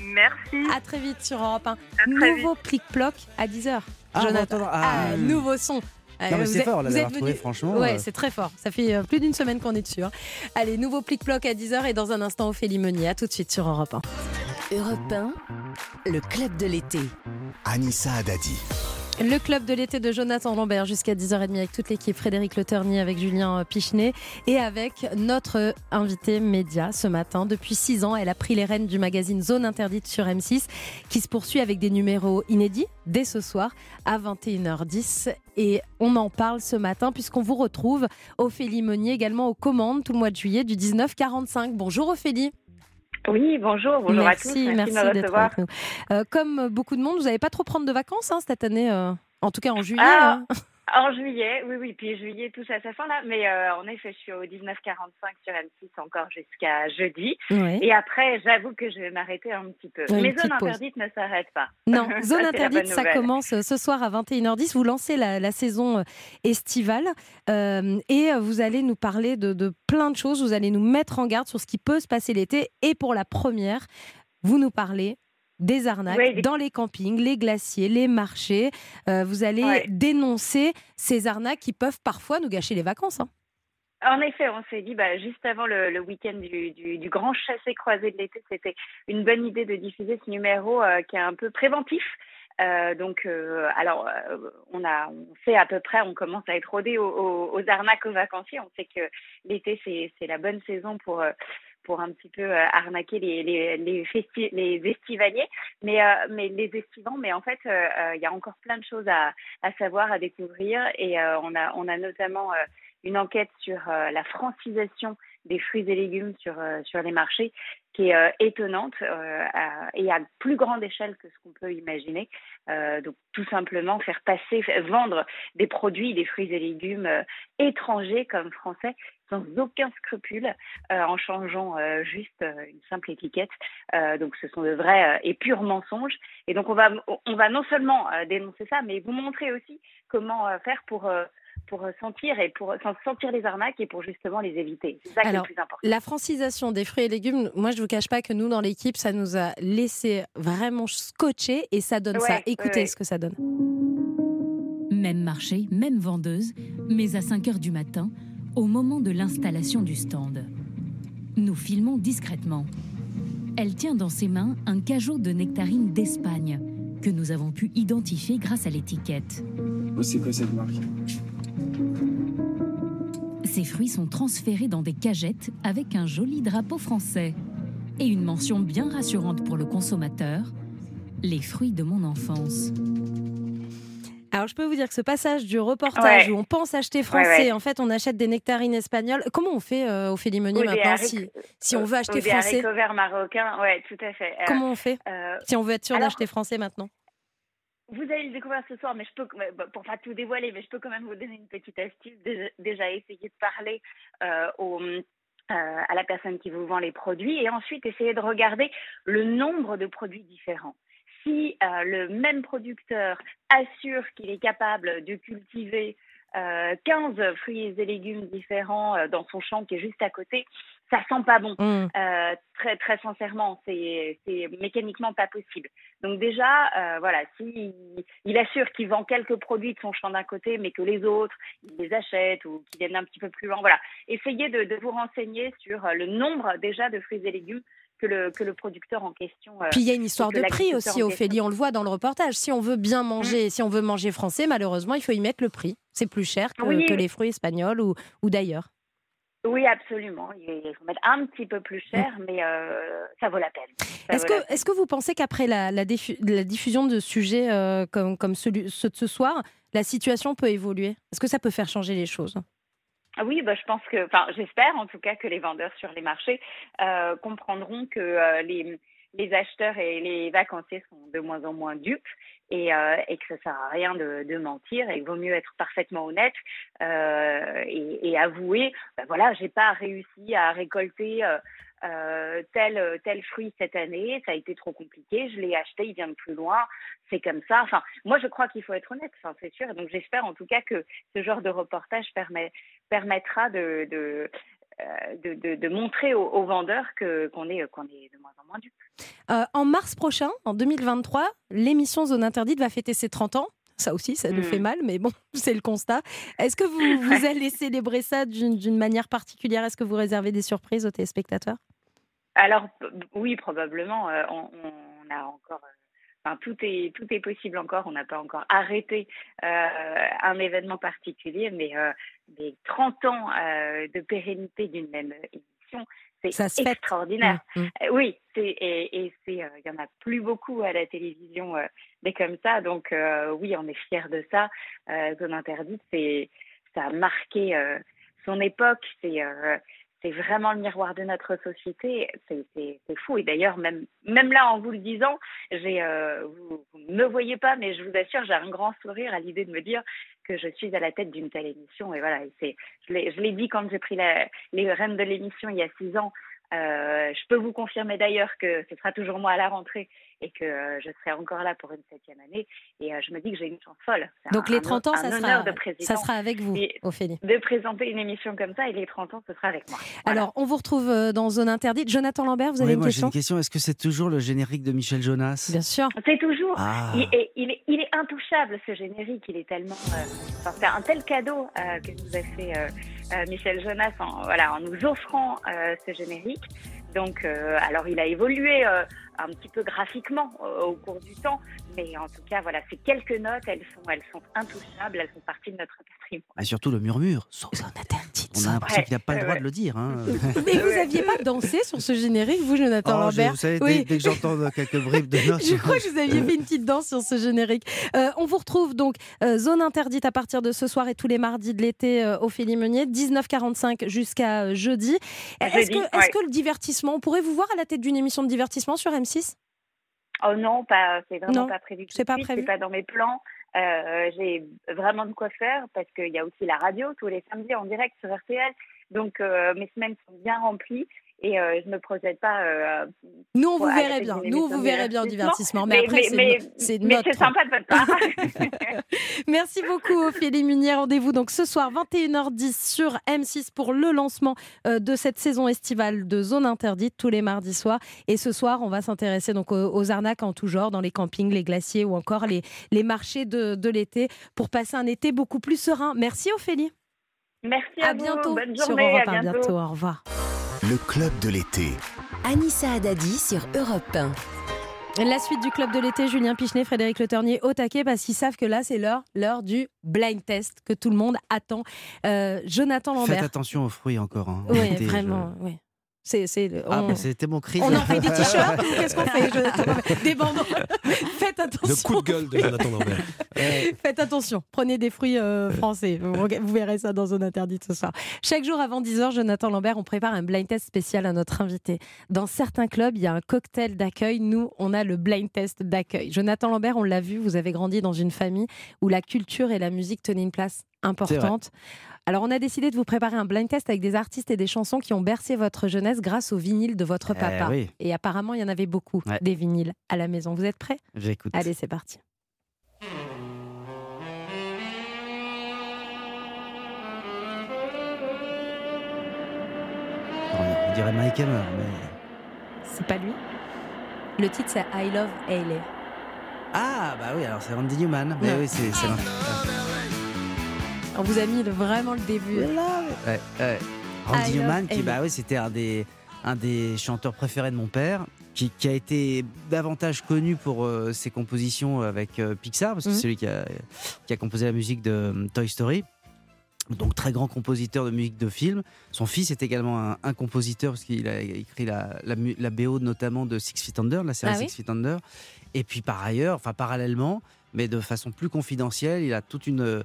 Merci. À très vite sur Europe 1. très Nouveau plic-ploc à 10h. Ah, Jonathan. Ah, ah. nouveau son. Euh, Non, mais vous c'est êtes- fort, là, vous d'avoir êtes trouvé, venu- franchement, Ouais, euh. c'est très fort. Ça fait euh, plus d'une semaine qu'on est dessus. hein. Allez, nouveau plic-ploc à 10h et dans un instant, Ophélie Meunier. À tout de suite sur Europe 1. Europe 1, le club de l'été. Anissa Adadi. Le club de l'été de Jonathan Lambert jusqu'à 10h30 avec toute l'équipe, Frédéric Le Ternier avec Julien Pichenet et avec notre invité média ce matin. Depuis 6 ans, elle a pris les rênes du magazine Zone Interdite sur M6 qui se poursuit avec des numéros inédits dès ce soir à 21h10. Et on en parle ce matin puisqu'on vous retrouve Ophélie Meunier également aux commandes tout le mois de juillet du 19-45. Bonjour Ophélie. Oui, bonjour, bonjour merci, à tous. Merci, d'être avec nous. Euh, comme beaucoup de monde, vous n'allez pas trop prendre de vacances hein, cette année, euh, en tout cas en juillet. Ah, hein. En juillet, oui, oui, puis juillet touche à sa fin là, mais euh, en effet, je suis au 1945 sur M6 encore jusqu'à jeudi. Ouais. Et après, j'avoue que je vais m'arrêter un petit peu. Une mais petite Zone pause. Interdite ne s'arrête pas. Non, Ça, Zone la Interdite, ça commence euh, ce soir à 21h10. Vous lancez la, la saison euh, estivale euh, et vous allez nous parler de, de plein de choses. Vous allez nous mettre en garde sur ce qui peut se passer l'été. Et pour la première, vous nous parlez des arnaques dans les campings, les glaciers, les marchés. Euh, vous allez Ouais. dénoncer ces arnaques qui peuvent parfois nous gâcher les vacances. hein. En effet, on s'est dit, bah, juste avant le, le week-end du, du, du grand chassé-croisé de l'été, c'était une bonne idée de diffuser ce numéro euh, qui est un peu préventif. Euh, donc, euh, alors, euh, on a, on sait à peu près, on commence à être rodé aux, aux- aux arnaques aux vacanciers. On sait que l'été, c'est, la bonne saison pour, pour un petit peu euh, arnaquer les, les, les, festi- estivaliers, mais, euh, mais les estivants. Mais en fait, euh, il y a encore plein de choses à, à savoir, à découvrir. Et on, a, on a notamment une enquête sur la francisation des fruits et légumes sur, euh, sur les marchés qui est euh, étonnante euh, et à plus grande échelle que ce qu'on peut imaginer. Donc tout simplement faire passer, vendre des produits, des fruits et légumes étrangers comme français sans aucun scrupule en changeant juste une simple étiquette. Donc ce sont de vrais et purs mensonges. Et donc on va, on va non seulement dénoncer ça, mais vous montrer aussi comment faire pour pour sentir et pour sans sentir les arnaques et pour justement les éviter. C'est ça qui est le plus important. la francisation des fruits et légumes, moi je vous cache pas que nous dans l'équipe, ça nous a laissé vraiment scotcher et ça donne ça. Écoutez ouais, ce que ça donne. Même marché, même vendeuse, mais à 5 heures du matin, au moment de l'installation du stand. Nous filmons discrètement. Elle tient dans ses mains un cajot de nectarines d'Espagne, que nous avons pu identifier grâce à l'étiquette. Oh, c'est quoi cette marque? Ces fruits sont transférés dans des cagettes avec un joli drapeau français et une mention bien rassurante pour le consommateur les fruits de mon enfance. Alors, je peux vous dire que ce passage du reportage Ouais. où on pense acheter français, Ouais, ouais. en fait, on achète des nectarines espagnoles. Comment on fait, euh, Ou des maintenant, si, si on veut acheter ou des français? haricots verts marocains, ouais, tout à fait. Euh, Comment on fait? euh, Si on veut être sûr alors, d'acheter français maintenant? Vous allez le découvrir ce soir, mais je peux, pour pas tout dévoiler, mais je peux quand même vous donner une petite astuce. Déjà, déjà essayer de parler euh, euh, à la personne qui vous vend les produits et ensuite essayer de regarder le nombre de produits différents. Si euh, le même producteur assure qu'il est capable de cultiver euh, 15 fruits et légumes différents dans son champ qui est juste à côté, ça sent pas bon. Mmh. Euh, très très sincèrement, c'est mécaniquement pas possible. Donc déjà, euh, voilà, si il assure qu'il vend quelques produits de son champ d'un côté, mais que les autres, il les achète ou qu'ils viennent un petit peu plus loin, voilà. Essayez de, de vous renseigner sur euh, le nombre déjà de fruits et légumes que le, que le producteur en question. euh, Puis il y a une histoire de prix aussi, Ophélie, on le voit dans le reportage. Si on veut bien manger, si on veut manger français, malheureusement, il faut y mettre le prix. C'est plus cher que, Oui. que les fruits espagnols ou, ou d'ailleurs. Oui, absolument. Il faut mettre un petit peu plus cher, mais euh, ça vaut la peine. Est-ce que, est que vous pensez qu'après la, la diffu- la diffusion de sujets euh, comme, comme celui, ceux de ce soir, la situation peut évoluer? Est-ce que ça peut faire changer les choses? Ah Oui, bah, je pense que, enfin, j'espère en tout cas que les vendeurs sur les marchés euh, comprendront que les, les acheteurs et les vacanciers sont de moins en moins dupes et, euh, que ça sert à rien de, mentir et qu'il vaut mieux être parfaitement honnête euh, et, avouer, ben voilà, j'ai pas réussi à récolter. euh, tel tel fruit cette année, ça a été trop compliqué, je l'ai acheté, il vient de plus loin, c'est comme ça. Enfin, moi je crois qu'il faut être honnête, enfin, c'est sûr. Donc j'espère en tout cas que ce genre de reportage permet permettra de de, de, de montrer aux, aux vendeurs que qu'on est qu'on est de moins en moins dupes. Euh, en mars prochain, en 2023, l'émission Zone Interdite va fêter ses 30 ans. Ça aussi, ça nous Mm. fait mal, mais bon, c'est le constat. Est-ce que vous, vous allez célébrer ça d'une d'une manière particulière? Est-ce que vous réservez des surprises aux téléspectateurs? Alors oui, probablement, euh, on, on a encore. Enfin, tout est tout est possible encore. On n'a pas encore arrêté euh, un événement particulier, mais euh, mais 30 ans euh, de pérennité d'une même émission, c'est extraordinaire. Mm, mm. Euh, oui, et, il y en a plus beaucoup à la télévision, mais comme ça. Donc oui, on est fiers de ça. Zone interdite, c'est ça a marqué son époque. C'est c'est vraiment le miroir de notre société. C'est fou. Et d'ailleurs, même, même là, en vous le disant, j'ai, euh, vous ne me voyez pas, mais je vous assure, j'ai un grand sourire à l'idée de me dire que je suis à la tête d'une telle émission. Et voilà, et c'est, je l'ai je l'ai dit quand j'ai pris la- les rênes de l'émission il y a six ans. Euh, je peux vous confirmer d'ailleurs que ce sera toujours moi à la rentrée et que euh, je serai encore là pour une septième année. Et euh, je me dis que j'ai une chance folle. Donc un- les un- 30 ans, un ça sera, ça sera avec vous, Et Ophélie. de présenter une émission comme ça et les 30 ans, ce sera avec moi. Alors, on vous retrouve euh, dans Zone Interdite. Jonathan Lambert, vous avez Oui, une moi j'ai question une question. Est-ce que c'est toujours le générique de Michel Jonas? Bien sûr. C'est toujours. Ah. Il, est, il, est, il est intouchable ce générique. Il est tellement. euh, enfin, c'est un tel cadeau euh, que nous a fait euh, euh, Michel Jonas en, voilà, en nous offrant euh, ce générique. Donc, euh, alors il a évolué euh, un petit peu graphiquement euh, au cours du temps, mais en tout cas, voilà, ces quelques notes, elles sont, elles sont intouchables, elles font partie de notre patrimoine. Ah, Surtout le murmure. Zone interdite. On a l'impression Ouais, qu'il n'a pas le droit ouais. de le dire. hein. Mais vous aviez pas dansé sur ce générique, vous, Jonathan Oh, je- Lambert vous savez, dès, Oui. dès que j'entends quelques bribes de notes, Je crois que vous aviez fait une petite danse sur ce générique. Euh, on vous retrouve donc euh, Zone Interdite à partir de ce soir et tous les mardis de l'été, euh, Ophélie Meunier, 19h45 jusqu'à jeudi. Est-ce que le divertissement, on pourrait vous voir à la tête d'une émission de divertissement sur M6 Oh non, pas, c'est vraiment Non, pas prévu. c'est pas prévu. C'est pas dans mes plans. Euh, j'ai vraiment de quoi faire parce qu'il y a aussi la radio tous les samedis en direct sur RTL. Donc euh, mes semaines sont bien remplies et euh, je me projette pas. euh, Nous, on vous tête bien. Nous, vous verrait bien au divertissement. Mais, après, c'est c'est mais notre. c'est sympa de votre part. Merci beaucoup, Ophélie Munier. Rendez-vous donc ce soir, 21h10 sur M6 pour le lancement euh, de cette saison estivale de Zone Interdite tous les mardis soirs. Et ce soir, on va s'intéresser donc aux, arnaques en tout genre, dans les campings, les glaciers ou encore les, les marchés de, de l'été pour passer un été beaucoup plus serein. Merci, Ophélie. Merci à, à vous. bientôt Bonne sur Europe à 1. bientôt. bientôt. Au revoir. Le club de l'été. Anissa Haddadi sur Europe 1. La suite du club de l'été, Julien Pichenet, Frédéric Le Ternier au taquet parce qu'ils savent que là c'est l'heure, l'heure du blind test que tout le monde attend. Euh, Jonathan Lambert. Faites attention aux fruits encore. hein. Oui, je- vraiment. oui. Ah, c'était mon cri. On en fait des t-shirts qu'est-ce qu'on fait Des bandeaux. Faites attention. Le coup de gueule de Jonathan Lambert. Faites attention, prenez des fruits euh, français. Vous, vous verrez ça dans Zone Interdite ce soir. Chaque jour avant 10h, Jonathan Lambert, on prépare un blind test spécial à notre invité. Dans certains clubs, il y a un cocktail d'accueil. Nous, on a le blind test d'accueil. Jonathan Lambert, on l'a vu, vous avez grandi dans une famille où la culture et la musique tenaient une place importante. Alors, on a décidé de vous préparer un blind test avec des artistes et des chansons qui ont bercé votre jeunesse grâce au vinyle de votre Eh papa. oui. Et apparemment, il y en avait beaucoup, Ouais. des vinyles à la maison. Vous êtes prêts? J'écoute. Allez, c'est parti. On dirait Mike Hammer, mais. C'est pas lui? Le titre, c'est I Love Hailey. Ah, bah oui, alors c'est Randy Newman. Mais oui, c'est. On vous a mis le- vraiment le début. Ouais, ouais. Randy Newman, qui, bah oui, c'était un des, un des chanteurs préférés de mon père, qui, qui a été davantage connu pour euh, ses compositions avec euh, Pixar, parce que Mhm. c'est lui qui a, qui a composé la musique de euh, Toy Story. Donc très grand compositeur de musique de film. Son fils est également un, un compositeur parce qu'il a écrit la, la, BO notamment de Six Feet Under, la série Ah oui Six Feet Under. Et puis par ailleurs, enfin parallèlement, mais de façon plus confidentielle, il a toute une,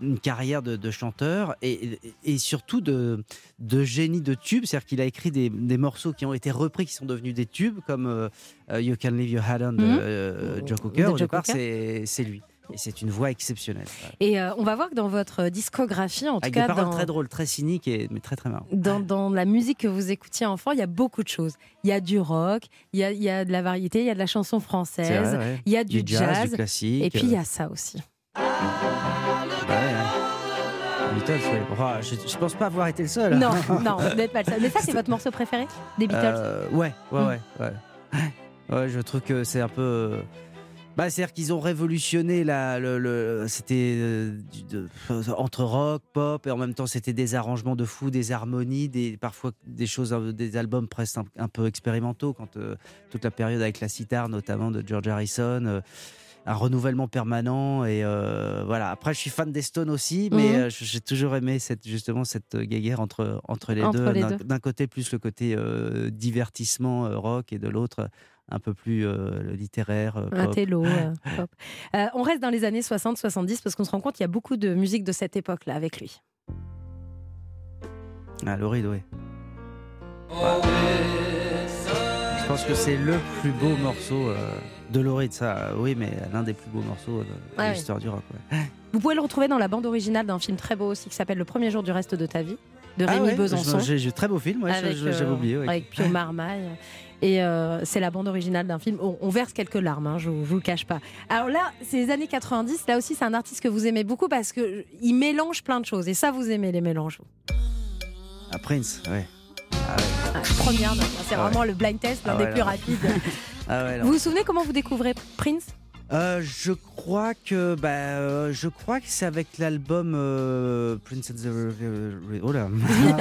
une carrière de, de chanteur et, et surtout de, de génie de tubes. C'est-à-dire qu'il a écrit des, des morceaux qui ont été repris, qui sont devenus des tubes, comme euh, euh, You Can Leave Your Head On de Mhm. euh, Joe De Cocker. Au départ, c'est lui. Et c'est une voix exceptionnelle. Et euh, on va voir que dans votre discographie, en tout cas des paroles dans, très drôles, très cyniques, et, mais très très marrantes. dans, dans la musique que vous écoutiez enfant, il y a beaucoup de choses. Il y a du rock, il y a, il y a de la variété, il y a de la chanson française, vrai, ouais. il y a du, Du jazz, du classique, et puis il y euh. a ça aussi. Bah ouais, hein. Beatles. Enfin, je, je pense pas avoir été le seul. Non, non, vous n'êtes pas le seul. Mais ça, c'est votre morceau préféré des Beatles? Euh, ouais, ouais, Mm. ouais, ouais. Ouais, je trouve que c'est un peu. Bah, c'est-à-dire qu'ils ont révolutionné la, le, le- c'était euh, entre rock, pop et en même temps c'était des arrangements de fou, des harmonies, des parfois des choses, euh, des albums presque un, un peu expérimentaux quand euh, toute la période avec la sitar notamment de George Harrison. euh, un renouvellement permanent et euh, voilà. Après, je suis fan des Stones aussi, mais Mhm. euh, j'ai toujours aimé cette justement cette guéguerre entre entre les Entre deux. D'un- côté plus le côté euh, divertissement euh, rock et de l'autre un peu plus euh, littéraire. euh, Un pop. télo, euh, pop. Euh, on reste dans les années 60-70 parce qu'on se rend compte qu'il y a beaucoup de musique de cette époque-là avec lui. Ah, Laurie, oui. Je pense que c'est le plus beau morceau euh, de Laurie, de ça. euh, Oui, mais l'un des plus beaux morceaux de, l'histoire du rock. ouais. Vous pouvez le retrouver dans la bande originale d'un film très beau aussi qui s'appelle Le premier jour du reste de ta vie de Ah Rémi ouais, Besançon. J'ai j'ai très beau film, ouais, j'avais euh, oublié. ouais. Avec Pio Marmaille. Et euh, c'est la bande originale d'un film. On, on verse quelques larmes, hein, je ne vous le cache pas. Alors là, c'est les années 90. Là aussi, c'est un artiste que vous aimez beaucoup parce qu'il mélange plein de choses. Et ça, vous aimez les mélanges. Ah, Prince, ouais. Ah ouais. Ah, première. C'est Ah vraiment ouais. le blind test, l'un Ah des ouais, plus rapides. Vous vous souvenez comment vous découvrez Prince? Euh, je crois que bah, euh, je crois que c'est avec l'album euh, Prince of the Re- oh là.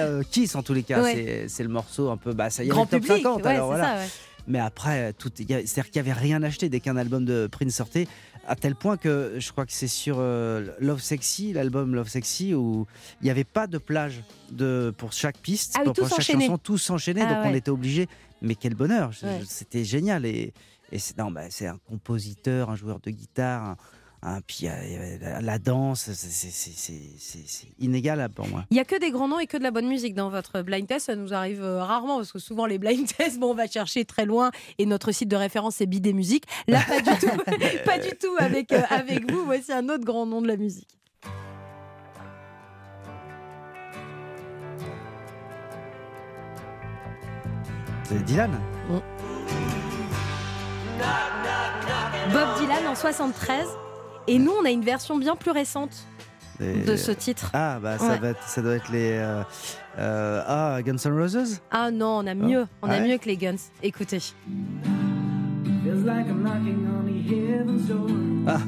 Euh, Kiss en tous les cas Ouais. c'est le morceau un peu bah ça y est Grand le top public, 50 ouais, alors c'est voilà. ça, ouais. mais après tout c'est-à-dire qu'il y avait rien acheté dès qu'un album de Prince sortait à tel point que je crois que c'est sur euh, Love Sexy l'album Love Sexy où il n'y avait pas de plage de pour chaque piste Ah pour, pour chaque chanson tous s'enchaînaient Ah donc on était obligé. Mais quel bonheur c'était génial et, et c'est non, bah, c'est un compositeur, un joueur de guitare, un, puis euh, avait la, danse, c'est- c'est- c'est c'est- inégalable pour moi. Il y a que des grands noms et que de la bonne musique dans votre blind test. Ça nous arrive euh, rarement parce que souvent les blind tests, bon, on va chercher très loin et notre site de référence c'est Bidé Musique. Là, pas du tout, pas du tout avec euh, avec vous. Voici un autre grand nom de la musique. C'est Dylan? Bob Dylan en 73 et nous on a une version bien plus récente Et- de ce titre. Ah, bah ça, Ouais. va être- ça doit être les. euh, euh, ah, Guns N' Roses? Ah non, on a mieux, on a Ouais. mieux que les Guns. Écoutez. Ah,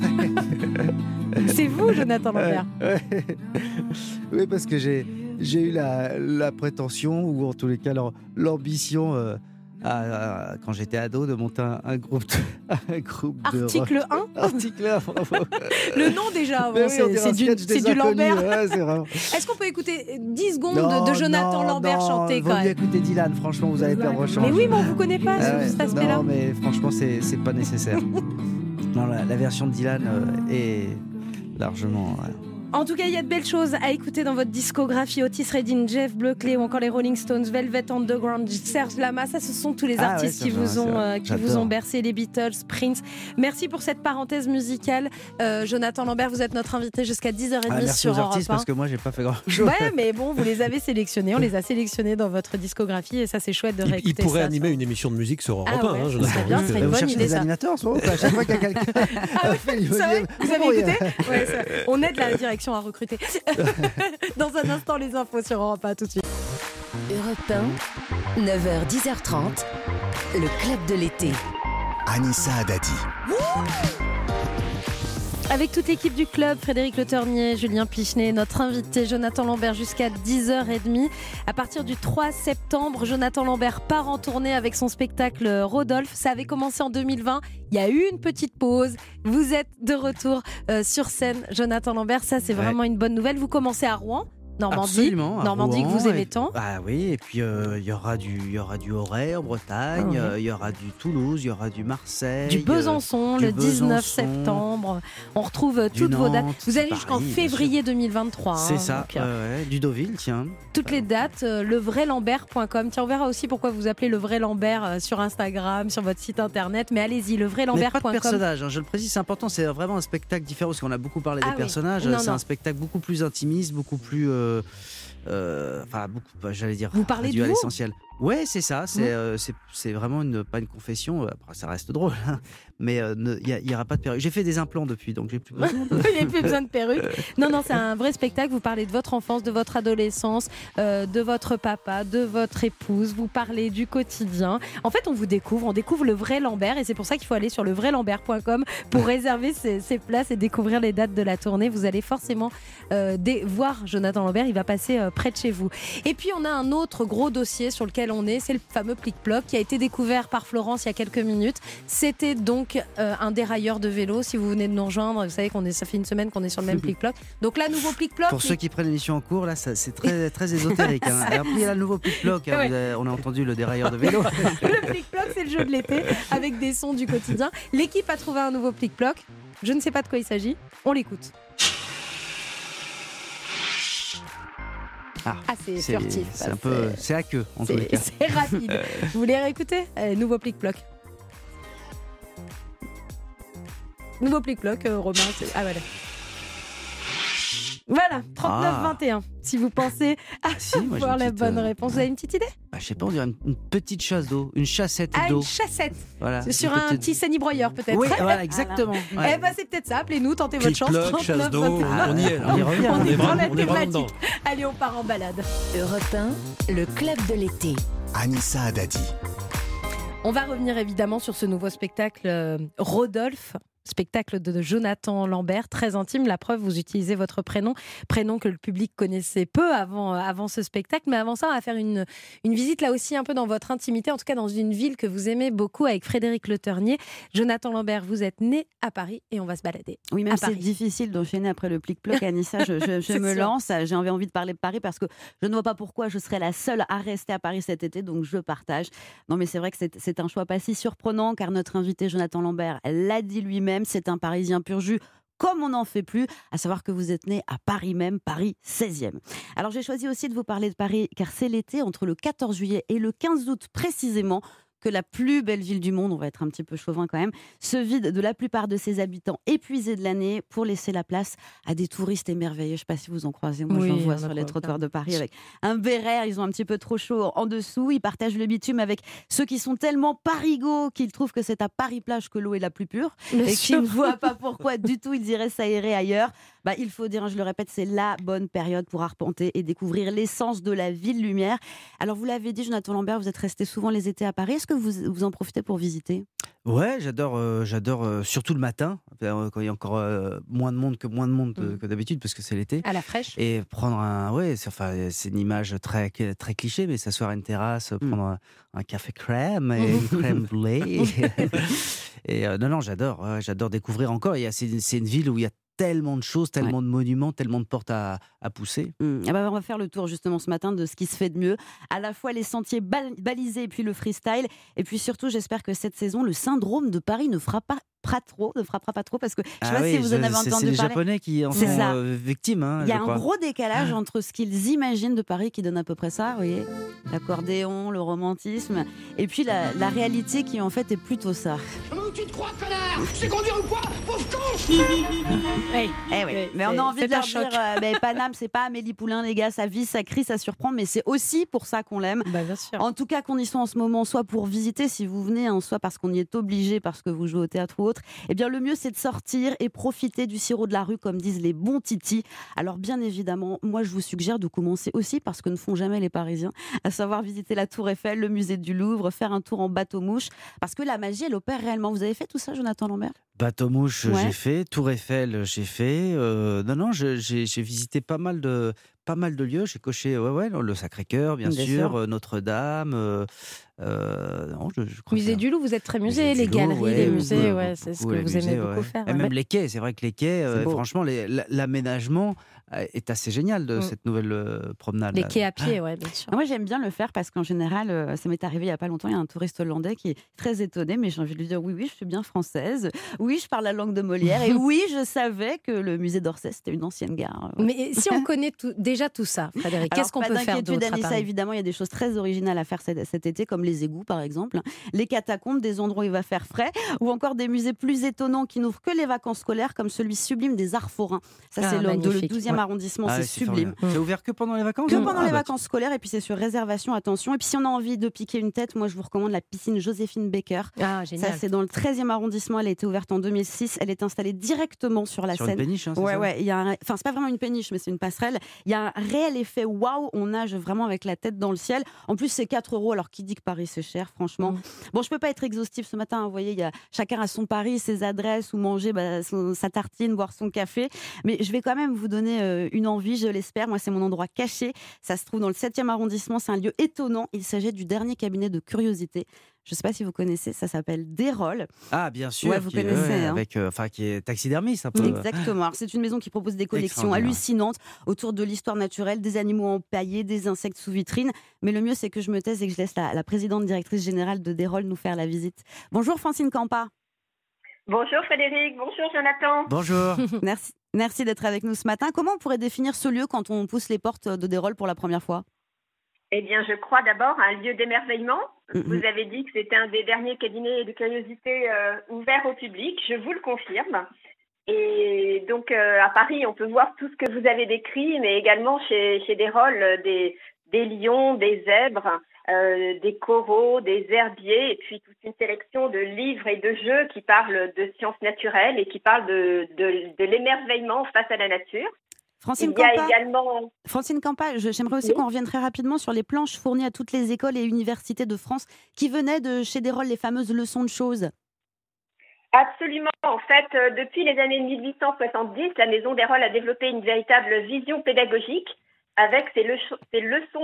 C'est vous, Jonathan Lambert. Ouais. oui, parce que j'ai j'ai eu la, la prétention, ou en tous les cas l'am- l'ambition, euh, à- à- quand j'étais ado, de monter un, un groupe de, un groupe de Article rock. 1 Article 1, bravo. Le nom déjà, oui, c'est du, du Lambert. ouais, c'est vraiment- Est-ce qu'on peut écouter 10 secondes de, Non, de Jonathan non, Lambert non, chanter quand même écouter Dylan, franchement, vous allez perdre change. Mais oui, mais on vous connaît pas Ah ce- ouais. cet aspect-là. Non, mais franchement, c'est c'est pas nécessaire. non, la, la version de Dylan euh, est largement. ouais. En tout cas, il y a de belles choses à écouter dans votre discographie. Otis Redding, Jeff Buckley ou encore les Rolling Stones, Velvet Underground, Serge Lama. Ça, ce sont tous les Ah ouais, artistes qui, Serge vous ont, euh, qui vous ont bercé, les Beatles, Prince. Merci pour cette parenthèse musicale. Euh, Jonathan Lambert, vous êtes notre invité jusqu'à 10h30 Ah, merci sur aux artistes Europe parce que moi, j'ai pas fait grand 1. chose. Ouais, mais bon, vous les avez sélectionnés. On les a sélectionnés dans votre discographie et ça, c'est chouette de Il, réécouter il pourrait ça. animer une émission de musique sur Europe Ah 1, ouais, hein, ce Jonathan. serait bien, ce serait une vous bonne cherchez idée, des ça. animateurs pas? À chaque fois qu'il y a quelqu'un. il Vous avez il a- écouté On aide la direction à recruter. Dans un instant, les infos sur Europe 1 tout de suite. Europe 1, 9h, 10h30, le club de l'été. Anissa Adadi. Avec toute l'équipe du club, Frédéric Le Ternier, Julien Pichenet, notre invité Jonathan Lambert jusqu'à 10h30. À partir du 3 septembre, Jonathan Lambert part en tournée avec son spectacle Rodolphe. Ça avait commencé en 2020. Il y a eu une petite pause. Vous êtes de retour euh, sur scène, Jonathan Lambert. Ça, c'est Ouais. vraiment une bonne nouvelle. Vous commencez à Rouen? Normandie, Absolument, Normandie que vous aimez et- tant. Ah oui, et puis euh, il y aura du, il y aura du Auray en Bretagne, Ah ouais. euh, il y aura du Toulouse, il y aura du Marseille, Du euh, Besançon du le 19 Besançon. septembre. On retrouve toutes vos dates. Vous avez jusqu'en février 2023. C'est hein, ça, donc, ouais, du Deauville, tiens. toutes les dates, levraislambert.com. Tiens, on verra aussi pourquoi vous appelez le vrai Lambert sur Instagram, sur votre site internet. Mais allez-y, Mais pas de levraislambert.com. personnage, hein, je le précise, c'est important, c'est vraiment un spectacle différent parce qu'on a beaucoup parlé Ah des oui. personnages. C'est un spectacle beaucoup plus intimiste, beaucoup plus. Euh, euh, Enfin, beaucoup, j'allais dire. Vous parlez de à l'essentiel. Ouais, c'est ça. C'est Mhm. euh, vraiment une, pas une confession. euh, Après, ça reste drôle, hein, mais euh, il n'y aura pas de perruque. J'ai fait des implants depuis, donc j'ai plus besoin. de- plus besoin de perruque. Non, non, c'est un vrai spectacle. Vous parlez de votre enfance, de votre adolescence, euh, de votre papa, de votre épouse. Vous parlez du quotidien. En fait, on vous découvre. On découvre le vrai Lambert. Et c'est pour ça qu'il faut aller sur levraislambert.com pour réserver ses, ses places et découvrir les dates de la tournée. Vous allez forcément euh, voir Jonathan Lambert. Il va passer euh, près de chez vous. Et puis, on a un autre gros dossier sur lequel on est. C'est le fameux plic-ploc qui a été découvert par Florence il y a quelques minutes. C'était donc euh, un dérailleur de vélo. Si vous venez de nous rejoindre, vous savez qu'on est, ça fait une semaine qu'on est sur le même plic-ploc. Donc là, nouveau plic-ploc. Pour ceux qui prennent l'émission en cours, là, c'est très, très ésotérique. Hein. Et après, il y a le nouveau plic-ploc. hein. Ouais. On a entendu le dérailleur de vélo. le plic-ploc, c'est le jeu de l'été avec des sons du quotidien. L'équipe a trouvé un nouveau plic-ploc. Je ne sais pas de quoi il s'agit. On l'écoute. Ah, Ah, c'est furtif. C'est un peu, c'est- à queue en tous les C'est cas. c'est rapide. Vous voulez réécouter Allez, Nouveau plic-ploc. Nouveau plic-ploc, euh, Romain. Ah voilà. Voilà, 39-21. Si vous pensez si, moi, j'ai avoir la petite, bonne euh, réponse, vous avez une petite idée Bah, je sais pas, on dirait une, une petite chasse d'eau, une chassette Ah, d'eau. une chassette Voilà, sur une un petite- petit sanibroyeur peut-être Oui, voilà, exactement. Eh Ouais. ben c'est peut-être ça, appelez-nous, tentez votre chance. Plic-ploc, chasse 39, d'eau, 21. on y est. On y revient. On, On est, dans la thématique. Allez, on part en balade. Europe 1, le club de l'été. Anissa Adadi. On va revenir évidemment sur ce nouveau spectacle euh, Rodolphe. Spectacle de Jonathan Lambert, très intime. La preuve, vous utilisez votre prénom, prénom que le public connaissait peu avant, euh, avant ce spectacle. Mais avant ça, on va faire une, une visite là aussi un peu dans votre intimité, en tout cas dans une ville que vous aimez beaucoup avec Frédéric Le Ternier. Jonathan Lambert, vous êtes né à Paris et on va se balader. Oui, même c'est difficile d'enchaîner après le plic-ploc, Anissa, je, je- je me sûr. lance. J'ai envie envie de parler de Paris parce que je ne vois pas pourquoi je serais la seule à rester à Paris cet été, donc je partage. Non, mais c'est vrai que c'est un choix pas si surprenant car notre invité Jonathan Lambert l'a dit lui-même, c'est un Parisien pur jus comme on n'en fait plus, à savoir que vous êtes né à Paris même, Paris 16e. Alors j'ai choisi aussi de vous parler de Paris car c'est l'été, entre le 14 juillet et le 15 août précisément, que la plus belle ville du monde, on va être un petit peu chauvin quand même, se vide de la plupart de ses habitants épuisés de l'année pour laisser la place à des touristes émerveillés. Je ne sais pas si vous en croisez, moi Oui, j'en vois sur les trottoirs de Paris avec un béret, ils ont un petit peu trop chaud en dessous, ils partagent le bitume avec ceux qui sont tellement parigots qu'ils trouvent que c'est à Paris-Plage que l'eau est la plus pure Bien et qui ne voient pas pourquoi du tout ils iraient s'aérer ailleurs. Bah, il faut dire, hein, je le répète, c'est la bonne période pour arpenter et découvrir l'essence de la ville lumière. Alors vous l'avez dit, Jonathan Lambert, vous êtes resté souvent les étés à Paris. Est-ce que vous, vous en profitez pour visiter? Ouais, j'adore, euh, j'adore euh, surtout le matin, euh, quand il y a encore moins de monde que moins de monde Mm. que d'habitude, parce que c'est l'été. À la fraîche. Et prendre un, ouais, c'est enfin, c'est une image très très cliché, mais s'asseoir à une terrasse, prendre un, un café crème et une crème brûlée. et non, non, j'adore, j'adore découvrir encore. Il y a- C'est c'est une ville où il y a tellement de choses, tellement de monuments, tellement de portes à, à pousser. Hum, ah bah, on va faire le tour justement ce matin de ce qui se fait de mieux. À la fois les sentiers bal- balisés et puis le freestyle. Et puis surtout, j'espère que cette saison, le syndrome de Paris ne fera pas, pas trop, ne frappera pas trop parce que je sais Ah pas si vous en avez c'est- entendu C'est les parler. Japonais qui en C'est sont ça. euh, victimes. hein, Il y a un crois. gros décalage entre ce qu'ils imaginent de Paris qui donne à peu près ça, vous voyez, l'accordéon, le romantisme, et puis la, la réalité qui en fait est plutôt ça. Comment tu te crois, connard? Sais conduire ou quoi? Pauvre con Eh oui, mais on a envie de leur choc. dire, euh, ben, Paname, c'est pas Amélie Poulain, les gars, ça vit, ça crie, ça surprend, mais c'est aussi pour ça qu'on l'aime. Bah, bien sûr. En tout cas, qu'on y soit en ce moment, soit pour visiter, si vous venez, hein, soit parce qu'on y est obligé, parce que vous jouez au théâtre ou autre, eh bien, le mieux, c'est de sortir et profiter du sirop de la rue, comme disent les bons titis. Alors, bien évidemment, moi, je vous suggère de commencer aussi, parce que ne font jamais les Parisiens, à savoir visiter la Tour Eiffel, le musée du Louvre, faire un tour en bateau-mouche, parce que la magie, elle opère réellement. Vous avez fait tout ça, Jonathan Lambert? Bateau mouche, Ouais. j'ai fait. Tour Eiffel, j'ai fait. Euh, non, non, j'ai visité pas mal de, pas mal de lieux. J'ai coché ouais, ouais, le Sacré-Cœur, bien, Bien sûr, sûr. euh, Notre-Dame. euh, euh, non, je, je Musée que- du Louvre, vous êtes très musée, Musée les Louvre, galeries, ouais, les beaucoup, musées, beaucoup, ouais, c'est ce beaucoup, que vous aimez musées, beaucoup ouais. faire. Et même les quais, c'est vrai que les quais, euh, franchement, l'aménagement est assez génial de Mm. cette nouvelle euh, promenade. Les là. quais à pied, ouais, bien sûr. Moi, j'aime bien le faire parce qu'en général, euh, ça m'est arrivé il y a pas longtemps. Il y a un touriste hollandais qui est très étonné, mais j'ai envie de lui dire oui, oui, je suis bien française. Oui, je parle la langue de Molière. et oui, je savais que le musée d'Orsay, c'était une ancienne gare. Mais si on connaît tout- déjà tout ça, Frédéric, qu'est-ce qu'on peut faire d'inquiétude, d'autre Paris? évidemment, il y a des choses très originales à faire cet, cet été, comme les égouts, par exemple, les catacombes, des endroits où il va faire frais, ou encore des musées plus étonnants qui n'ouvrent que les vacances scolaires, comme celui sublime des Arts forains. Ça, Ah, c'est le, de le magnifique, 12e ouais. arrondissement, Ah c'est sublime. C'est ouvert que pendant les vacances Que hein pendant Ah les bah, vacances scolaires, et puis c'est sur réservation, attention. Et puis si on a envie de piquer une tête, moi je vous recommande la piscine Joséphine Baker. Ah, génial. Ça, c'est dans le 13e arrondissement. Elle a été ouverte en 2006. Elle est installée directement sur la Sur une Seine. péniche, hein, ouais, ça ouais. Il y a un- Enfin, c'est pas vraiment une péniche, mais c'est une passerelle. Il y a un réel effet waouh. On nage vraiment avec la tête dans le ciel. En plus, c'est 4 euros. Alors, qui dit que Paris c'est cher, franchement Mm. Bon, je peux pas être exhaustive ce matin. hein, Vous voyez, il y a chacun a son Paris, ses adresses où manger bah, son- sa tartine, boire son café. Mais je vais quand même vous donner euh, une envie, je l'espère. Moi, c'est mon endroit caché. Ça se trouve dans le 7e arrondissement. C'est un lieu étonnant. Il s'agit du dernier cabinet de curiosité. Je sais pas si vous connaissez. Ça s'appelle Desrolles. Ah, bien sûr. Ouais, vous qui connaissez, ouais, hein. avec, euh, enfin, qui est taxidermiste un peu. Exactement. C'est une maison qui propose des collections hallucinantes autour de l'histoire naturelle, des animaux empaillés, des insectes sous vitrine. Mais le mieux, c'est que je me taise et que je laisse la, la présidente directrice générale de Desrolles nous faire la visite. Bonjour Francine Campa. Bonjour Frédéric, bonjour Jonathan. Bonjour. Merci, merci d'être avec nous ce matin. Comment on pourrait définir ce lieu quand on pousse les portes de Desrolles pour la première fois? Eh bien, je crois d'abord à un lieu d'émerveillement. Vous avez dit que c'était un des derniers cabinets de curiosité euh, ouverts au public. Je vous le confirme. Et donc, euh, à Paris, on peut voir tout ce que vous avez décrit, mais également chez, chez euh, des, des lions, des zèbres, euh, des coraux, des herbiers, et puis toute une sélection de livres et de jeux qui parlent de sciences naturelles et qui parlent de, de, de l'émerveillement face à la nature. Francine Il y a Campa, également Francine Campa, j'aimerais aussi Oui. qu'on revienne très rapidement sur les planches fournies à toutes les écoles et universités de France qui venaient de chez Desrolles, les fameuses leçons de choses. Absolument. En fait, euh, depuis les années 1870, la Maison des Rôles a développé une véritable vision pédagogique avec ses, leçons-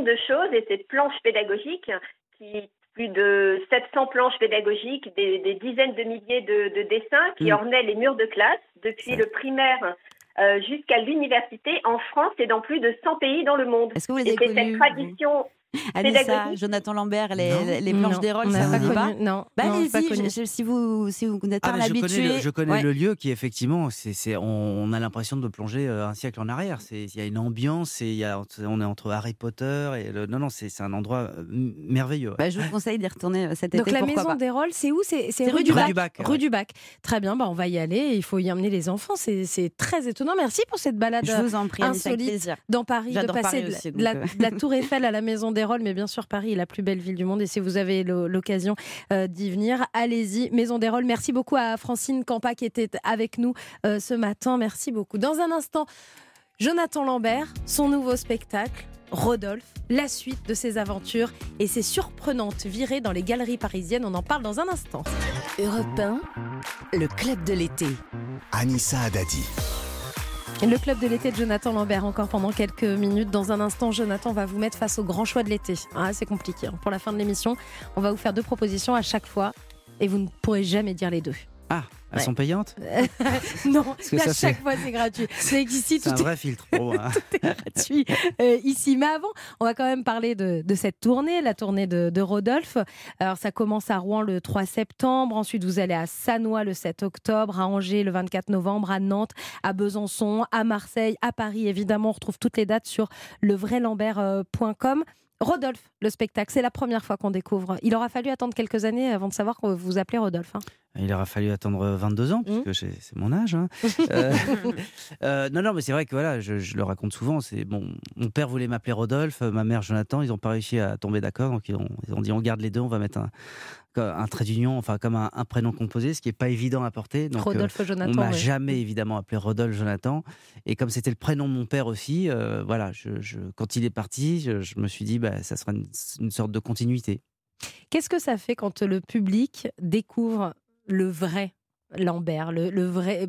de choses et ses planches pédagogiques, qui plus de 700 planches pédagogiques, des, des dizaines de milliers de, de dessins qui Mm. ornaient les murs de classe, depuis le primaire euh, jusqu'à l'université en France et dans plus de 100 pays dans le monde. Est-ce que vous les et avez c'est cette tradition Anissa, pédagogique Jonathan Lambert, les, les- planches des rôles, ça n'a vous pas dit pas connu. Non, Bah non, j'ai pas allez-y, connu. je- je- si vous, si vous n'êtes Ah, pas je connais, habitué. le, je connais Ouais. le lieu qui effectivement, c'est, c'est- on, on a l'impression de plonger euh, un siècle en arrière. C'est, il y a une ambiance et il y a, on est entre Harry Potter et le, non non, c'est, c'est un endroit euh, merveilleux. ouais. Bah, je vous conseille d'y retourner euh, cet Donc été. la pourquoi maison pas. des rôles, c'est où? C'est c'est C'est rue, du Bac. Bac, Rue du Bac. Très bien, bah on va y aller. Il faut y emmener les enfants. C'est c'est très étonnant. Merci pour cette balade Je vous en prie, Anissa, insolite plaisir. dans Paris, de passer la, donc, de la Tour Eiffel à la maison des Mais bien sûr, Paris est la plus belle ville du monde. Et si vous avez l'o- l'occasion euh, d'y venir, allez-y. Maison Desrolles, merci beaucoup à Francine Campa qui était avec nous euh, ce matin. Merci beaucoup. Dans un instant, Jonathan Lambert, son nouveau spectacle. Rodolphe, la suite de ses aventures et ses surprenantes virées dans les galeries parisiennes. On en parle dans un instant. Europe 1, le club de l'été. Anissa Adadi. Le club de l'été de Jonathan Lambert, encore pendant quelques minutes. Dans un instant, Jonathan va vous mettre face au grand choix de l'été. Ah, c'est compliqué. hein. Pour la fin de l'émission, on va vous faire deux propositions à chaque fois et vous ne pourrez jamais dire les deux. Ah, elles Ouais. sont payantes non, que à ça, chaque fois c'est gratuit. C'est ici, tout un est vrai filtre pour moi. tout est gratuit euh, ici. Mais avant, on va quand même parler de, de cette tournée, la tournée de, de Rodolphe. Alors, ça commence à Rouen le 3 septembre. Ensuite, vous allez à Sanois le 7 octobre, à Angers le 24 novembre, à Nantes, à Besançon, à Marseille, à Paris. Évidemment, on retrouve toutes les dates sur levraislambert.com. Rodolphe, le spectacle, c'est la première fois qu'on découvre. Il aura fallu attendre quelques années avant de savoir que vous appelez Rodolphe. hein. Il aura fallu attendre 22 ans, puisque j'ai- c'est mon âge. hein. Euh, euh, non, non, mais c'est vrai que voilà, je, je le raconte souvent. C'est bon, mon père voulait m'appeler Rodolphe, ma mère Jonathan. Ils n'ont pas réussi à tomber d'accord, donc ils ont, ils ont dit on garde les deux, on va mettre un, un trait d'union, enfin comme un, un prénom composé, ce qui n'est pas évident à porter. Donc, euh, Rodolphe Jonathan, On m'a ouais. jamais évidemment appelé Rodolphe Jonathan. Et comme c'était le prénom de mon père aussi, euh, voilà, je, je- quand il est parti, je, je me suis dit, bah, ça sera une, une sorte de continuité. Qu'est-ce que ça fait quand le public découvre le vrai Lambert, le, le vrai,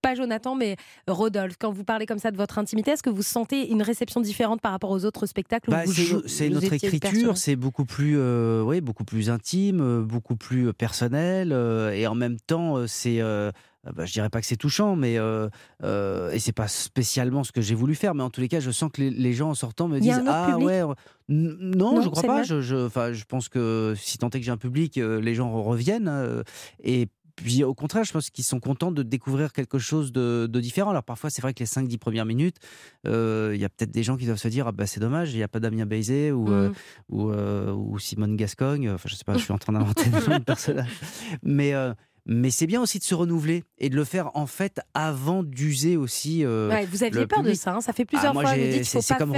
pas Jonathan, mais Rodolphe. Quand vous parlez comme ça de votre intimité, est-ce que vous sentez une réception différente par rapport aux autres spectacles Bah, c'est notre écriture, c'est beaucoup plus, euh, oui, beaucoup plus intime, euh, beaucoup plus euh, personnel, euh, et en même temps, c'est, euh, bah, je dirais pas que c'est touchant, mais euh, euh, et c'est pas spécialement ce que j'ai voulu faire, mais en tous les cas, je sens que les, les gens en sortant me disent ah public ouais, non, Non, je crois pas, je, je, pense que si tant est que j'ai un public, euh, les gens reviennent et puis au contraire, je pense qu'ils sont contents de découvrir quelque chose de, de différent. Alors parfois, c'est vrai que les 5-10 premières minutes, euh, il y a peut-être des gens qui doivent se dire ah bah c'est dommage, il n'y a pas Damien Bézé ou, euh, Mm. ou, euh, ou Simone Gascogne. Enfin, je sais pas, je suis en train d'inventer le nom de personnage. Mais, mais c'est bien aussi de se renouveler et de le faire en fait avant d'user aussi. Ouais, vous aviez peur de public. ça, hein, ça fait plusieurs Ah, moi, fois, vous j'ai- dites c'est comme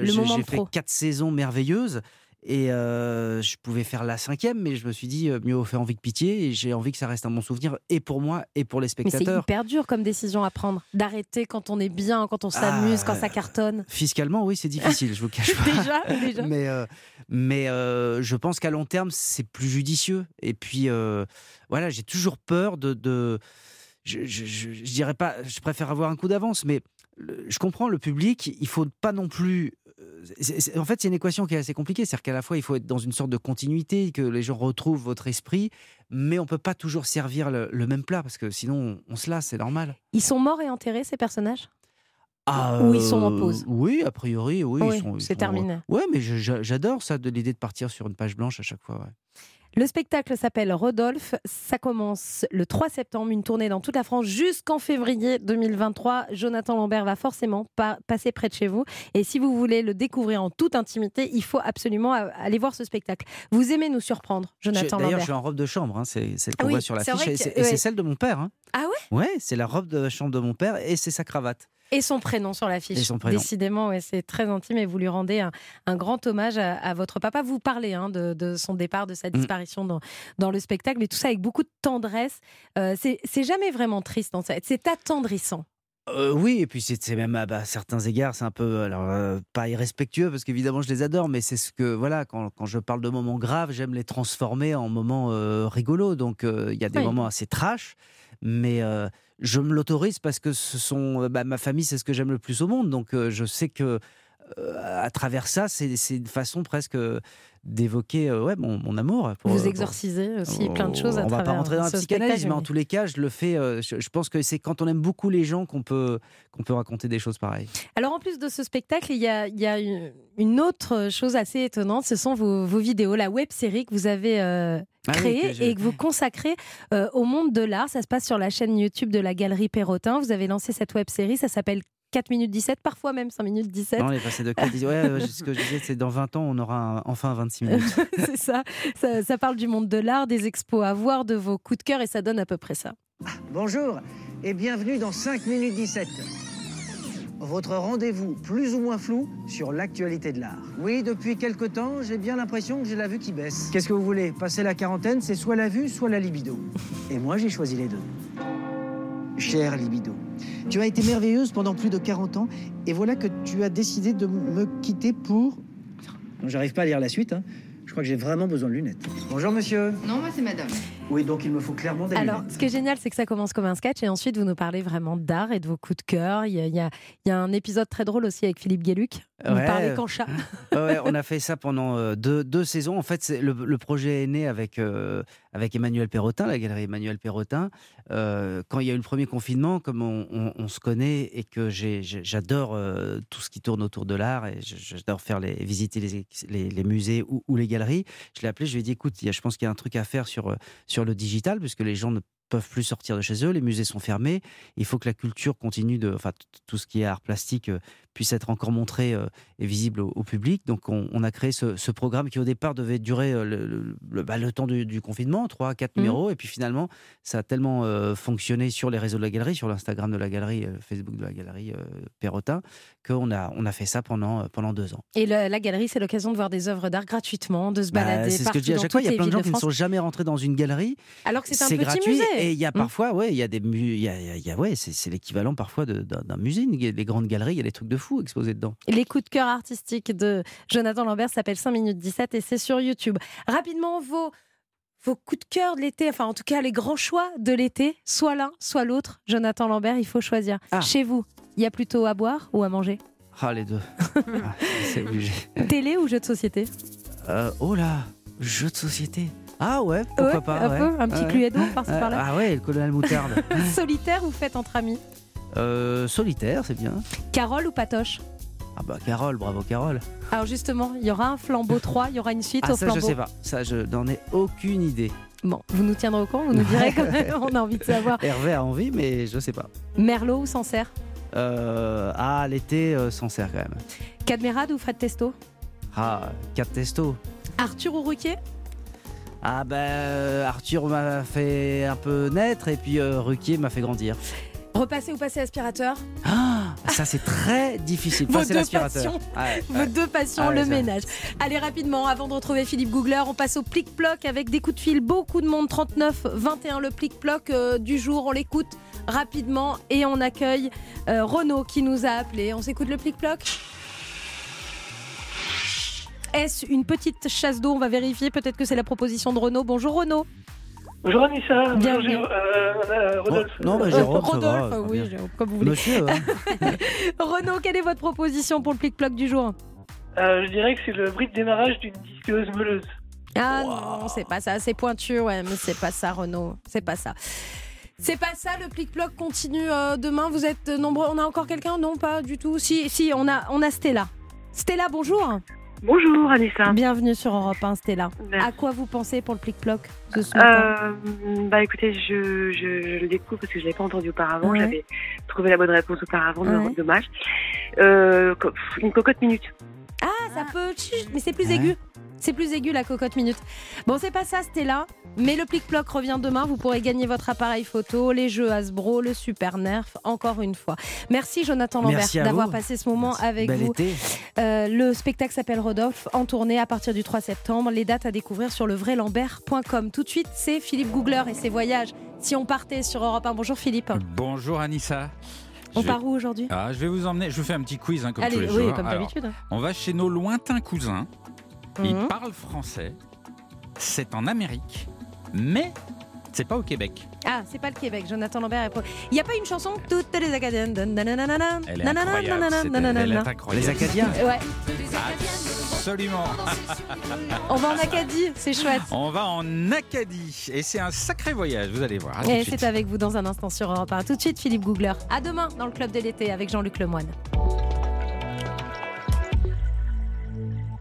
le j'ai de fait trop. quatre saisons merveilleuses. Et euh, je pouvais faire la cinquième, mais je me suis dit, euh, mieux vaut faire envie que pitié. Et j'ai envie que ça reste un bon souvenir, et pour moi, et pour les Mais c'est spectateurs. hyper dur comme décision à prendre, d'arrêter quand on est bien, quand on s'amuse, Ah, quand ça cartonne. Fiscalement, oui, c'est difficile, je vous cache pas. déjà, déjà. Mais, euh, mais euh, je pense qu'à long terme, c'est plus judicieux. Et puis, voilà, j'ai toujours peur de. de- je, je, je- je dirais pas, je préfère avoir un coup d'avance, mais je comprends le public, il faut pas non plus. Euh, en fait, c'est une équation qui est assez compliquée. C'est-à-dire qu'à la fois, il faut être dans une sorte de continuité, que les gens retrouvent votre esprit, mais on peut pas toujours servir le, le même plat, parce que sinon, on, on se lasse, c'est normal. Ils sont morts et enterrés, ces personnages? Ah, Ou ils sont en euh, pause Oui, a priori, oui. Oui, c'est terminé. Ouais, mais j'adore ça, de l'idée de partir sur une page blanche à chaque fois. ouais. Le spectacle s'appelle Rodolphe. Ça commence le 3 septembre, une tournée dans toute la France jusqu'en février 2023. Jonathan Lambert va forcément pa- passer près de chez vous. Et si vous voulez le découvrir en toute intimité, il faut absolument aller voir ce spectacle. Vous aimez nous surprendre, Jonathan D'ailleurs, je Lambert suis en robe de chambre, hein, c'est celle Ah qu'on oui, voit sur l'affiche, que- c'est et c'est ouais. celle de mon père. hein. Ah ouais? Ouais, c'est la robe de chambre de mon père et c'est sa cravate. Et son prénom sur l'affiche. Et son prénom. Décidément, ouais, c'est très intime et vous lui rendez un, un grand hommage à, à votre papa. Vous parlez hein, de, de son départ, de sa Mm. disparition dans, dans le spectacle, mais tout ça avec beaucoup de tendresse. Euh, c'est jamais vraiment triste, c'est attendrissant. Euh, oui, et puis c'est même à bah, certains égards, c'est un peu, alors euh, pas irrespectueux parce qu'évidemment je les adore, mais c'est ce que, voilà, quand, quand je parle de moments graves, j'aime les transformer en moments euh, rigolos. Donc il y a des Oui. moments assez trash, mais je me l'autorise parce que ce sont, bah, ma famille, c'est ce que j'aime le plus au monde. Donc je sais que à travers ça, c'est une façon presque d'évoquer euh, ouais, mon, mon amour. pour- vous pour- exorcisez aussi plein de choses à on va travers pas rentrer dans la psychanalyse, spectacle, mais en tous les cas, je le fais. euh, je, je pense que c'est quand on aime beaucoup les gens qu'on peut, qu'on peut raconter des choses pareilles. Alors en plus de ce spectacle, il y a, il y a une, autre chose assez étonnante, ce sont vos, vos vidéos, la web série que vous avez euh, Ah oui, que et que vous consacrez euh, au monde de l'art. Ça se passe sur la chaîne YouTube de la Galerie Perrotin. Vous avez lancé cette web série, ça s'appelle 4 minutes 17, parfois même 5 minutes 17. Non, on est passé de 4 ouais, ouais, ce que je disais, c'est dans 20 ans, on aura un- enfin 26 minutes. C'est ça. ça. ça parle du monde de l'art, des expos à voir, de vos coups de cœur et ça donne à peu près ça. Bonjour et bienvenue dans 5 minutes 17. votre rendez-vous plus ou moins flou sur l'actualité de l'art. Oui, depuis quelque temps, j'ai bien l'impression que j'ai la vue qui baisse. Qu'est-ce que vous voulez? Passer la quarantaine, c'est soit la vue, soit la libido. Et moi, j'ai choisi les deux. Chère libido, tu as été merveilleuse pendant plus de 40 ans, et voilà que tu as décidé de me quitter pour... Non, j'arrive pas à lire la suite, hein. Je crois que j'ai vraiment besoin de lunettes. Bonjour monsieur. Non, moi c'est madame. Oui, donc il me faut clairement des Alors, lunettes. ce qui est génial, c'est que ça commence comme un sketch et ensuite vous nous parlez vraiment d'art et de vos coups de cœur. Il y a, il y a- il y a un épisode très drôle aussi avec Philippe Gueluc. Vous Ouais. parlez qu'en chat. Ouais, on a fait ça pendant euh, deux, deux saisons. En fait, c'est- le, le projet est né avec, euh, avec Emmanuel Perrotin, la galerie Emmanuel Perrotin. Euh, quand il y a eu le premier confinement, comme on, se connaît et que j'adore euh, tout ce qui tourne autour de l'art et j'adore faire visiter les, musées ou, les galeries, je l'ai appelé, je lui ai dit écoute, je pense qu'il y a un truc à faire sur, euh, sur le digital, puisque les gens ne peuvent plus sortir de chez eux, les musées sont fermés, il faut que la culture continue de, enfin tout ce qui est art plastique euh, puisse être encore montré euh, et visible au, au public. Donc on, on a créé ce, ce programme qui au départ devait durer euh, le, le- le- bah, le temps du, du confinement, 3 quatre Mhm. numéros, et puis finalement ça a tellement fonctionné sur les réseaux de la galerie, sur l'Instagram de la galerie, Facebook de la galerie Perrotin, qu'on a, on a fait ça pendant, pendant deux ans. Et le- la galerie, c'est l'occasion de voir des œuvres d'art gratuitement, de se Bah, balader. c'est ce que je dis à chaque fois, il y a plein de gens qui ne sont jamais rentrés dans une galerie. Alors que c'est un petit gratuit musée. Et il y a Mm. parfois, ouais, il y a des, mu- y a, y a- il y a- ouais, c'est l'équivalent parfois de- d'un musée. Les grandes galeries, il y a des trucs de fous exposés dedans. Les coups de cœur artistiques de Jonathan Lambert s'appelle 5 minutes 17 et c'est sur YouTube. Rapidement, vos, vos coups de cœur de l'été, enfin en tout cas les grands choix de l'été, soit l'un, soit l'autre. Jonathan Lambert, il faut choisir. Chez vous, il y a plutôt à boire ou à manger? Ah, les deux. Ah, c'est obligé. Télé ou jeu de société? Euh, oh là, jeu de société. Ah ouais, pourquoi Ouais, pas. un ouais. peu, un petit. Cluedo par-ci Ouais, par-là. Ah ouais, le colonel Moutarde. Solitaire ou fête entre amis Euh, solitaire, c'est bien. Carole ou Patoche Ah bah Carole, bravo Carole. Alors justement, il y aura un flambeau 3, il y aura une suite Ah au ça flambeau. je sais pas, ça je n'en ai aucune idée. Bon, vous nous tiendrez au courant, vous nous direz quand même, on a envie de savoir. Hervé a envie, mais je sais pas. Merlot ou Sancerre Euh, ah l'été euh, sans serre quand même. Cadmerade ou Fred Testo Ah 4 testo. Arthur ou Ruquier Ah bah euh, Arthur m'a fait un peu naître et puis euh, Ruquier m'a fait grandir. Repasser ou passer aspirateur Ah, ça c'est très difficile. Vos Passer deux l'aspirateur. passions, Ouais, vos ouais. deux passions, Ah le ménage. Allez rapidement, avant de retrouver Philippe Googler, on passe au plic-ploc avec des coups de fil, beaucoup de monde, 39, 21, le plic-ploc euh, du jour, on l'écoute rapidement et on accueille euh, Renaud qui nous a appelé. On s'écoute le plic-ploc Est-ce une petite chasse d'eau? On va vérifier, peut-être que c'est la proposition de Renaud. Bonjour Renaud. Bonjour Anissa, bonjour Bienvenue. Géro- euh, euh, Rodolphe. Non, bah, Euh, Jérôme, Rodolphe, va, oui, bien. Jérôme, comme vous voulez. Monsieur, hein. Renaud, quelle est votre proposition pour le plic-ploc du jour? Euh, je dirais que c'est le bruit de démarrage d'une disqueuse meuleuse. Ah non, c'est pas ça, c'est pointu, ouais, mais c'est pas ça, Renaud, c'est pas ça. C'est pas ça, le plic-ploc continue euh, demain. Vous êtes nombreux. On a encore quelqu'un? Non, pas du tout. Si, si, on a, on a Stella. Stella, bonjour. Bonjour Anissa. Bienvenue sur Europe 1, Stella. Merci. À quoi vous pensez pour le plic-ploc de ce matin Euh, bah écoutez, je, je, je le découvre parce que je l'avais pas entendu auparavant. Ouais. J'avais trouvé la bonne réponse auparavant, Ouais. dommage. Euh, une cocotte minute. Ah, ça peut. chut, Mais c'est plus aigu. C'est plus aigu la cocotte minute. Bon, c'est pas ça, Stella. Mais le plic-ploc revient demain. Vous pourrez gagner votre appareil photo, les jeux Hasbro, le Super Nerf, encore une fois. Merci, Jonathan Lambert, d'avoir passé ce moment avec Bel vous. été. Euh, le spectacle s'appelle Rodolphe, en tournée à partir du 3 septembre. Les dates à découvrir sur levraislambert.com. Tout de suite, c'est Philippe Googler et ses voyages. Si on partait sur Europe 1. Bonjour Philippe. Bonjour Anissa. On Je vais- part où aujourd'hui? Ah, je vais vous emmener, je vous fais un petit quiz hein, comme Allez, tous les oui, jours. comme Alors, on va chez nos lointains cousins. Ils Mhm. parlent français. C'est en Amérique, mais c'est pas au Québec. Ah, c'est pas le Québec. Jonathan Lambert. est pro- Il n'y a pas une chanson Toutes les Acadiennes. nananana, Elle est incroyable. Les Acadiens Ouais. Absolument. On va en Acadie, c'est chouette. On va en Acadie et c'est un sacré voyage. Vous allez voir. Et c'est avec vous dans un instant sur Europe 1. Tout de suite, Philippe Googler. À demain dans le Club de l'été avec Jean-Luc Lemoine.